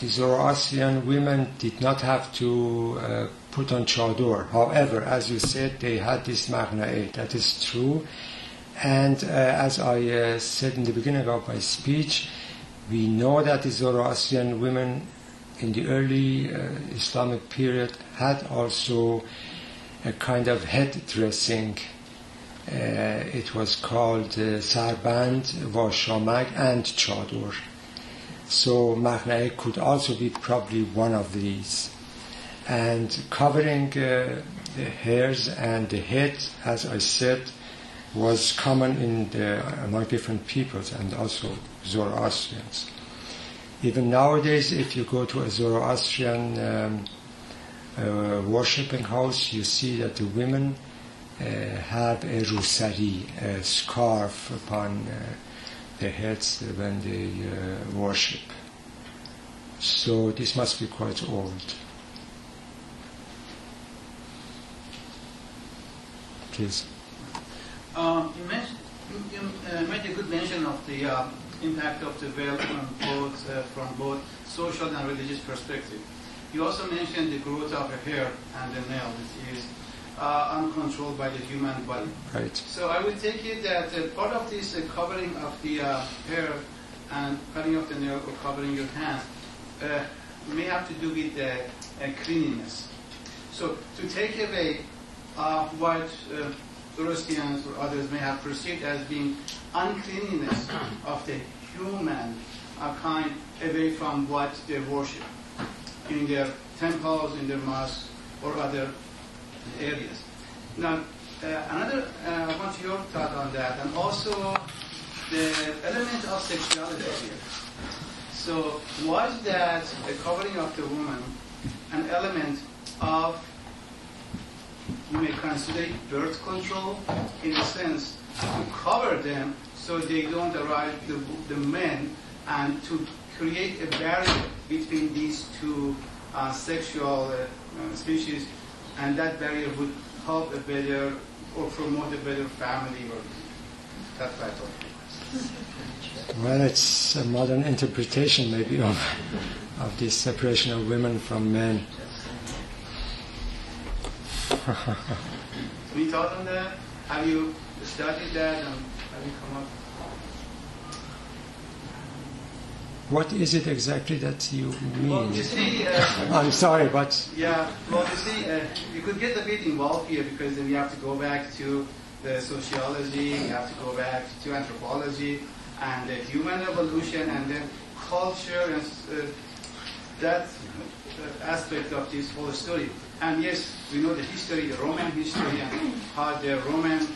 the Zoroastrian women did not have to uh, put on chador. However, as you said, they had this magnae. That is true. And uh, as I uh, said in the beginning of my speech, we know that the Zoroastrian women in the early uh, Islamic period had also a kind of head dressing. Uh, it was called uh, sarband, washamag, and chador. So magnae could also be probably one of these. And covering uh, the hairs and the head, as I said, was common in the, among different peoples and also Zoroastrians. Even nowadays, if you go to a Zoroastrian um, uh, worshipping house, you see that the women uh, have a rusari, a scarf upon uh, their heads when they uh, worship. So this must be quite old. Please. Um, you, mentioned, you, you uh, made a good mention of the uh, impact of the veil on both, uh, from both social and religious perspective. You also mentioned the growth of the hair and the nail, which is uh, uncontrolled by the human body. Right. So I would take it that uh, part of this uh, covering of the uh, hair and cutting off the nail or covering your hand uh, may have to do with uh, cleanliness. So to take away uh, what uh, Zoroastrians or others may have perceived as being uncleanliness of the human kind away from what they worship in their temples, in their mosques, or other areas. Now, uh, another, uh, I want your thought on that, and also the element of sexuality here. So, was that the covering of the woman an element of, you may consider birth control, in a sense, to cover them so they don't arrive the, the men, and to create a barrier between these two uh, sexual uh, uh, species, and that barrier would help a better or promote a better family or that type of. thing. Well, it's a modern interpretation, maybe, of, of this separation of women from men. Any thought on that? Have you studied that and have you come up? What is it exactly that you Well, mean? you see, uh, I'm sorry, but yeah, well, you see, uh, you could get a bit involved here because then you have to go back to the sociology, you have to go back to anthropology, and the human evolution, and then culture, and uh, that uh, aspect of this whole story. And yes, we know the history, the Roman history, and how the Roman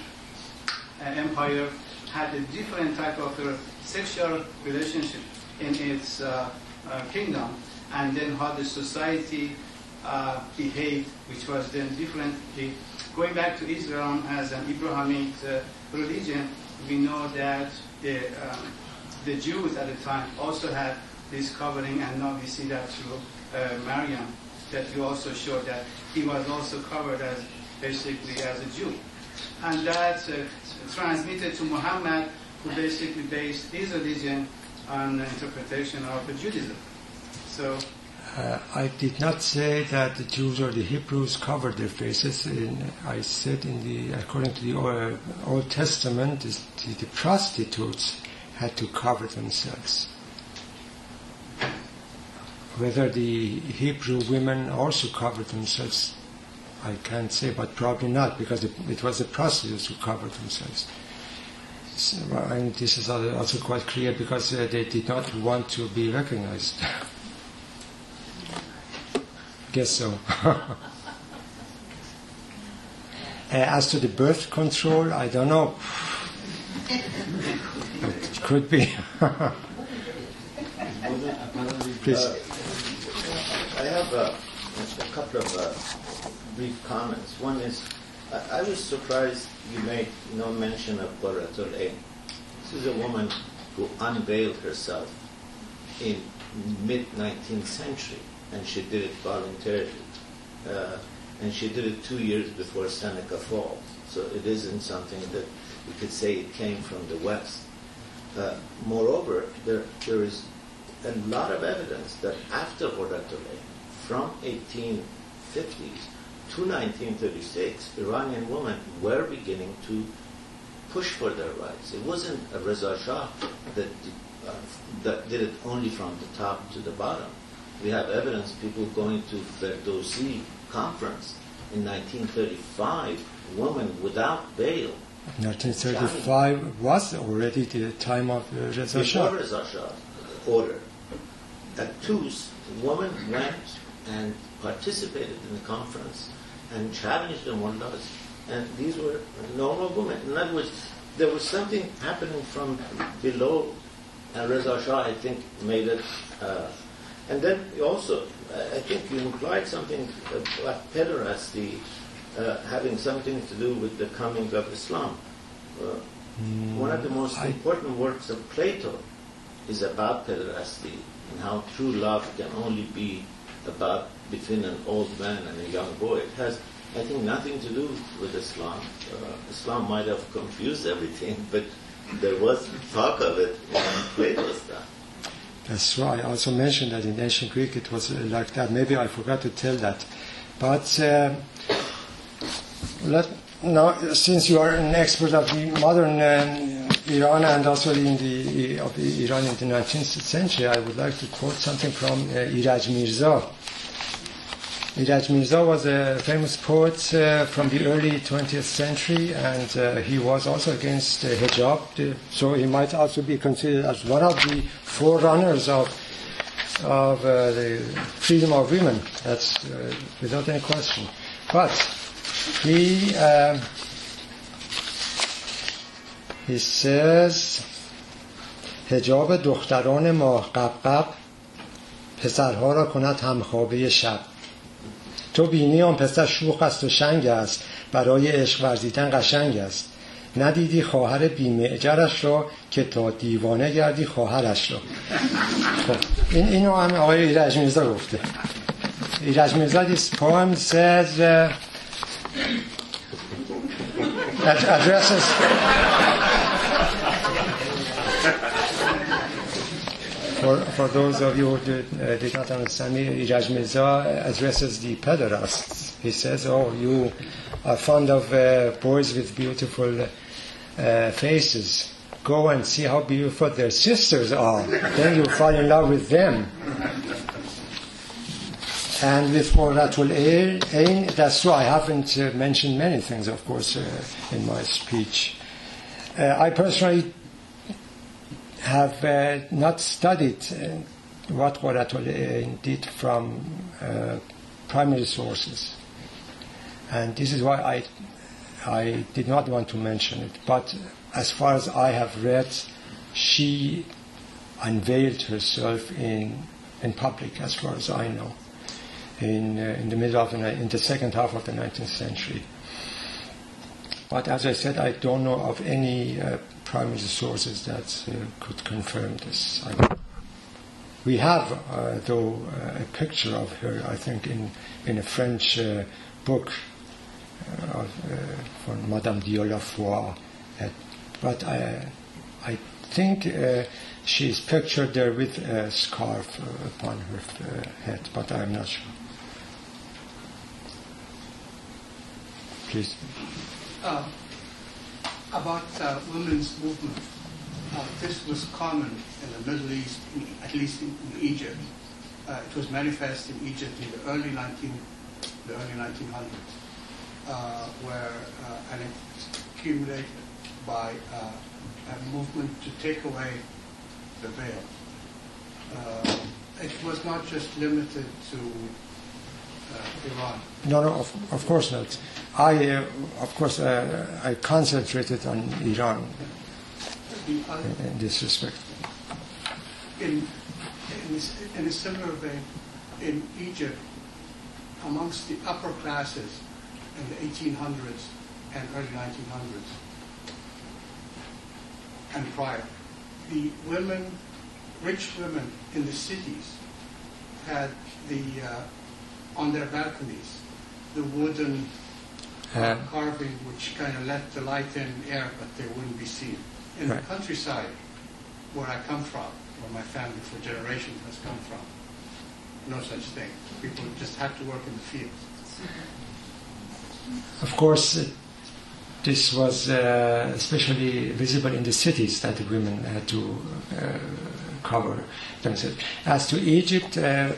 uh, Empire had a different type of uh, sexual relationship in its uh, uh, kingdom, and then how the society uh, behaved, which was then differently. Going back to Islam as an Abrahamic uh, religion, we know that the, um, the Jews at the time also had this covering, and now we see that through Maryam, that you also showed that he was also covered as basically as a Jew. and that's uh, transmitted to Muhammad, who basically based his religion on the interpretation of Judaism. So, Uh, I did not say that the Jews or the Hebrews covered their faces. In, I said in the according to the Old, Old Testament, the, the prostitutes had to cover themselves. Whether the Hebrew women also covered themselves, I can't say, but probably not, because it, was the prostitutes who covered themselves. So, and this is also quite clear because uh, they did not want to be recognized. Guess so. Uh, as to the birth control, I don't know. It could be. Please. I have uh, a couple of uh, brief comments. One is, I, I was surprised you made no mention of Qurratul. This is a woman who unveiled herself in mid 19th century, and she did it voluntarily. Uh, and she did it two years before Seneca Falls. So it isn't something that you could say it came from the West. Uh, moreover, there, there is a lot of evidence that after Qurratul Ain, from 1850s to 1936, Iranian women were beginning to push for their rights. It wasn't a Reza Shah that did, uh, that did it only from the top to the bottom. We have evidence people going to Ferdowsi conference in 1935, women without bail 1935 was already the time of uh, Reza Shah. before Reza Shah's order. At Tus, women went and participated in the conference and challenged them one another. And these were normal women. In other words, there was something happening from below, and Reza Shah, I think, made it. Uh, and then also, I think you implied something about pederasty uh, having something to do with the coming of Islam. Uh, one of the most I- important works of Plato is about pederasty and how true love can only be about between an old man and a young boy. It has, I think, nothing to do with Islam. Uh, Islam might have confused everything, but there was talk of it in Plato's time. That's right. I also mentioned that in ancient Greek it was like that. Maybe I forgot to tell that. But uh, let, now, since you are an expert of the modern um, Iran and also in the of the Iran in the 19th century, I would like to quote something from uh, Iraj Mirza. Iraj Mirza was a famous poet uh, from the early 20th century, and uh, he was also against uh, hijab, so he might also be considered as one of the forerunners of of uh, the freedom of women. That's uh, without any question. But he um, he says. هجاب دختران ما قبقب پسرها را کند همخوابه شب تو بینی آن پسر شوخ است و شنگ است. برای عشق ورزیدن قشنگ است. ندیدی خواهر بیمعجرش را که تا دیوانه گردی خواهرش را. خب این اینو هم آقای ایرج میرزا گفته. ایرج میرزا this poem says uh, For, for those of you who did, uh, did not understand me, Iraj Mirza addresses the pederasts. He says, oh, you are fond of uh, boys with beautiful uh, faces. Go and see how beautiful their sisters are. then you'll fall in love with them. And with Qurratul Ain, that's true. I haven't uh, mentioned many things, of course, uh, in my speech. Uh, I personally have uh, not studied uh, what Qurratul Ain did from uh, primary sources. And this is why I, I did not want to mention it. But as far as I have read, she unveiled herself in, in public, as far as I know, in, uh, in the middle of the, in the second half of the 19th century. But as I said, I don't know of any uh, primary sources that uh, could confirm this. I, we have, uh, though, uh, a picture of her, I think, in, in a French book uh, from Madame Dieulafoy. Uh, but I, I think uh, she is pictured there with a scarf uh, upon her uh, head, but I'm not sure. Please. uh, about uh, women's movement. Uh, this was common in the Middle East, in, at least in, in Egypt. Uh, it was manifest in Egypt in the early 19, the early 1900s, uh, where uh, and it accumulated by uh, a movement to take away the veil. It was not just limited to Iran. No, no, of, of course not. I, uh, of course, uh, I concentrated on Iran in, in this respect. in, in, in a similar vein, in Egypt, amongst the upper classes in the 1800s and early 1900s and prior, the women, rich women in the cities had the, uh, on their balconies, the wooden Uh, carving which kind of let the light in air, but they wouldn't be seen. In the countryside, where I come from, where my family for generations has come from, no such thing. People just had to work in the fields. Of course, uh, this was uh, especially visible in the cities that the women had to uh, cover themselves. As to Egypt, uh,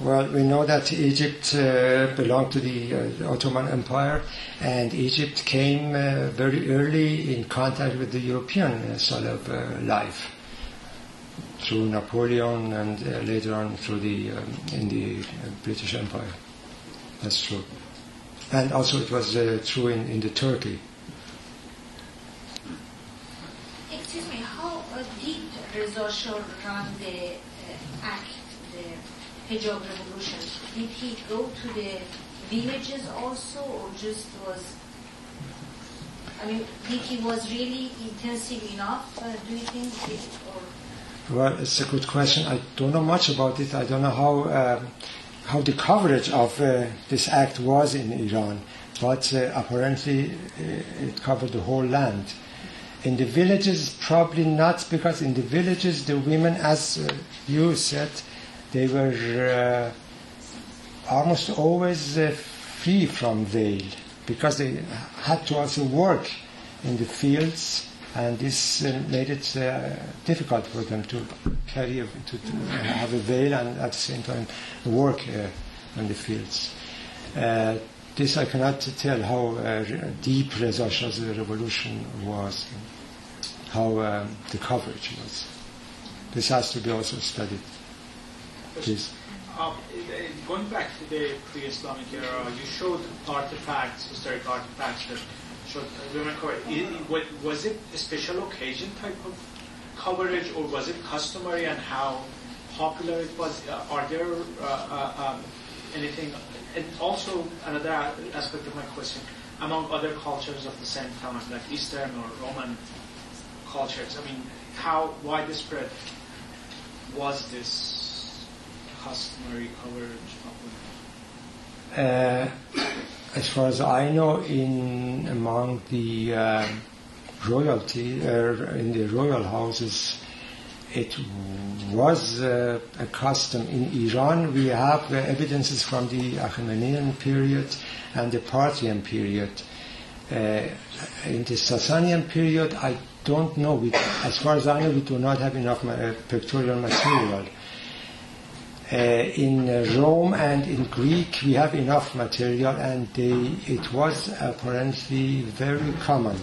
well, we know that Egypt uh, belonged to the uh, Ottoman Empire, and Egypt came uh, very early in contact with the European uh, style of uh, life through Napoleon and uh, later on through the um, in the British Empire. That's true. And also it was true in, in the Turkey. Excuse me, how did Reza Shah run the act, hijab revolution? Did he go to the villages also, or just was? I mean, did he was really intensive enough? Uh, do you think, it, Well, it's a good question. I don't know much about it. I don't know how um, how the coverage of uh, this act was in Iran, but uh, apparently uh, it covered the whole land. In the villages, probably not, because in the villages, the women, as uh, you said, they were uh, almost always uh, free from veil, because they had to also work in the fields and this uh, made it uh, difficult for them to carry a, to, to have a veil and at the same time work uh, in the fields. Uh, this I cannot tell how deep Reza Shah's revolution was, how um, the coverage was. This has to be also studied. Um, eh, going back to the pre-Islamic era, you showed artifacts, historic artifacts that showed uh, women covered. Was it a special occasion type of coverage, or was it customary, and how popular it was? Uh, Are there uh, uh, um, anything? And also another aspect of my question: among other cultures of the same time, like Eastern or Roman cultures, I mean, how widespread was this customary coverage? Uh, as far as I know, in among the uh, royalty, uh, in the royal houses, it was uh, a custom. In Iran, we have uh, evidences from the Achaemenian period and the Parthian period. Uh, in the Sasanian period, I don't know. We, as far as I know, we do not have enough uh, pictorial material. Uh, in uh, Rome and in Greek, we have enough material, and they, it was apparently very common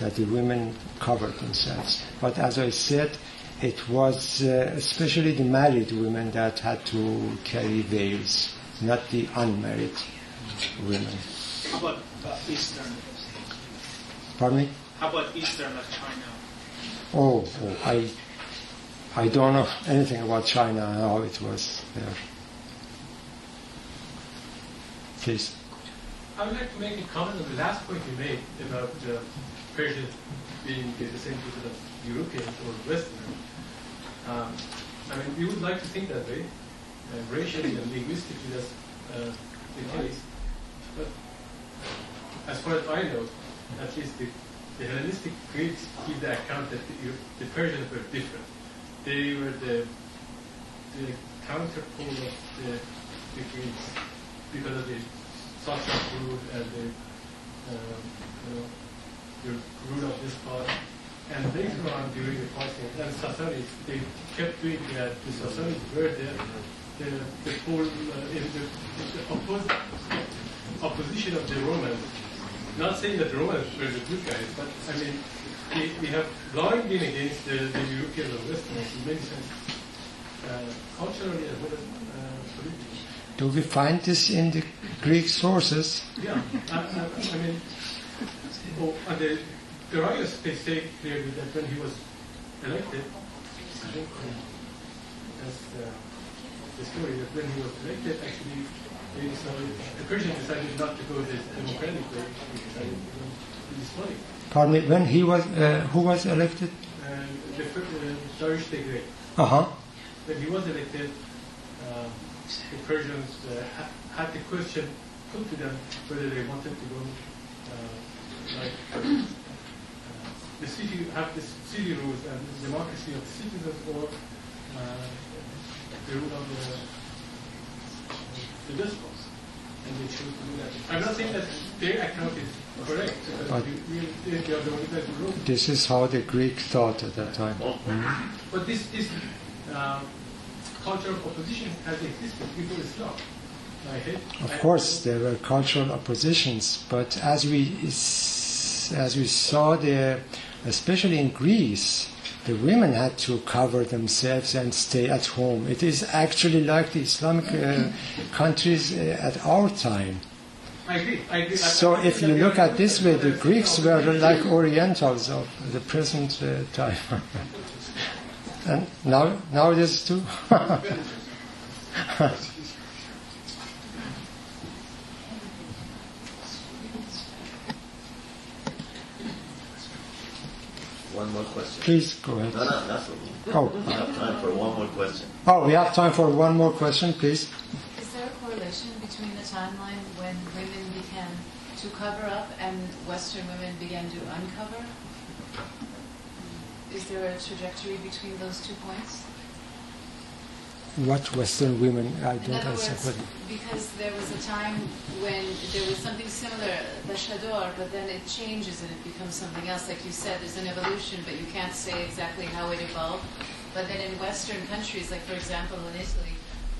that the women covered themselves. But as I said, it was uh, especially the married women that had to carry veils, not the unmarried women. How about uh, Eastern? Pardon me? How about Eastern, like China? Oh, oh I, I don't know anything about China and how it was there. Please. I would like to make a comment on the last point you made about uh, Persians being the same people as Europeans or Western. Um, I mean, we would like to think that way, and racially and linguistically that's uh, the case. But as far as I know, at least the, the Hellenistic Greeks give the account that the, the Persians were different. They were the, the counterpole of the, the Greeks because of the social food and the, um, you know, the rule of this part. And later on, during the fighting, and Sassanids, they kept doing that. The Sassanids were the, the, the whole, uh, the, the oppos- opposition of the Romans. Not saying that the Romans were the good guys, but I mean, we, we have long been against the, the Europeans and Westerners in many senses, uh, culturally as well as uh, politically. Do we find this in the Greek sources? Yeah, I, I, I mean, oh, and the, the writers, they say clearly that when he was elected, I think uh, that's uh, the story, that when he was elected, actually, they decided, the Persians decided not to go this democratic way, they decided to go this way. Pardon me, when he was, uh, who was elected? And the fir- uh, Darius the Great, Uh huh. when he was elected, uh, the Persians uh, had the question put to them whether they wanted to go uh, like uh, the city have the city rules and the democracy of the citizens or uh, the rule of the, the despots. And they to do that. I'm not saying that their account is correct But- we, they they are the ones that wrote. This is how the Greek thought at that time. But this, this uh, culture of opposition has existed before Islam. Of I- course, there were cultural oppositions, but as we as we saw there, especially in Greece, the women had to cover themselves and stay at home. It is actually like the Islamic uh, countries uh, at our time. I agree. I agree. So if you look at this way, the Greeks were like Orientals of the present uh, time. and now, now it is too. more question. Please go ahead. No, no, that's okay. Oh. We have time for one more question. Oh, we have time for one more question, please. Is there a correlation between the timeline when women began to cover up and Western women began to uncover? Is there a trajectory between those two points? What Western women? I don't words, because there was a time when there was something similar, the shador, but then it changes and it becomes something else. Like you said, there's an evolution, but you can't say exactly how it evolved. But then in Western countries, like for example in Italy,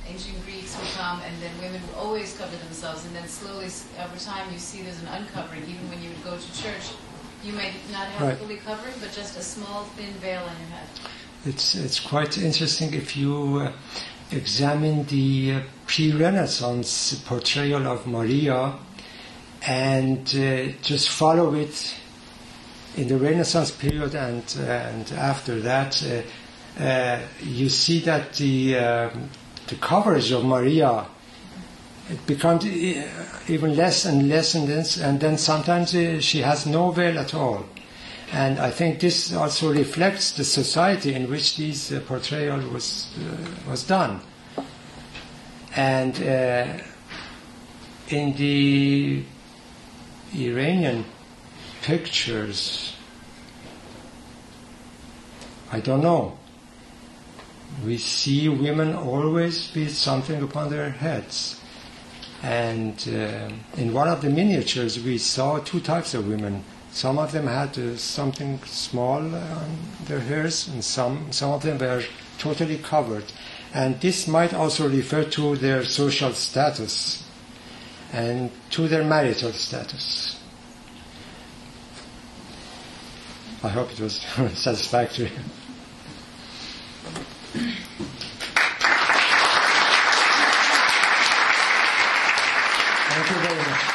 ancient Greeks would come and then women would always cover themselves, and then slowly over time you see there's an uncovering. Even when you would go to church, you may not have Right. fully covering, but just a small thin veil on your head. It's it's quite interesting if you uh, examine the uh, pre-Renaissance portrayal of Maria and uh, just follow it in the Renaissance period and and after that, uh, uh, you see that the um, the coverage of Maria it becomes uh, even less and less and less, and then sometimes uh, she has no veil at all. And I think this also reflects the society in which this uh, portrayal was uh, was done. And uh, in the Iranian pictures, I don't know. We see women always with something upon their heads. And uh, in one of the miniatures, we saw two types of women. Some of them had uh, something small on their hairs, and some, some of them were totally covered. And this might also refer to their social status and to their marital status. I hope it was satisfactory. Thank you very much.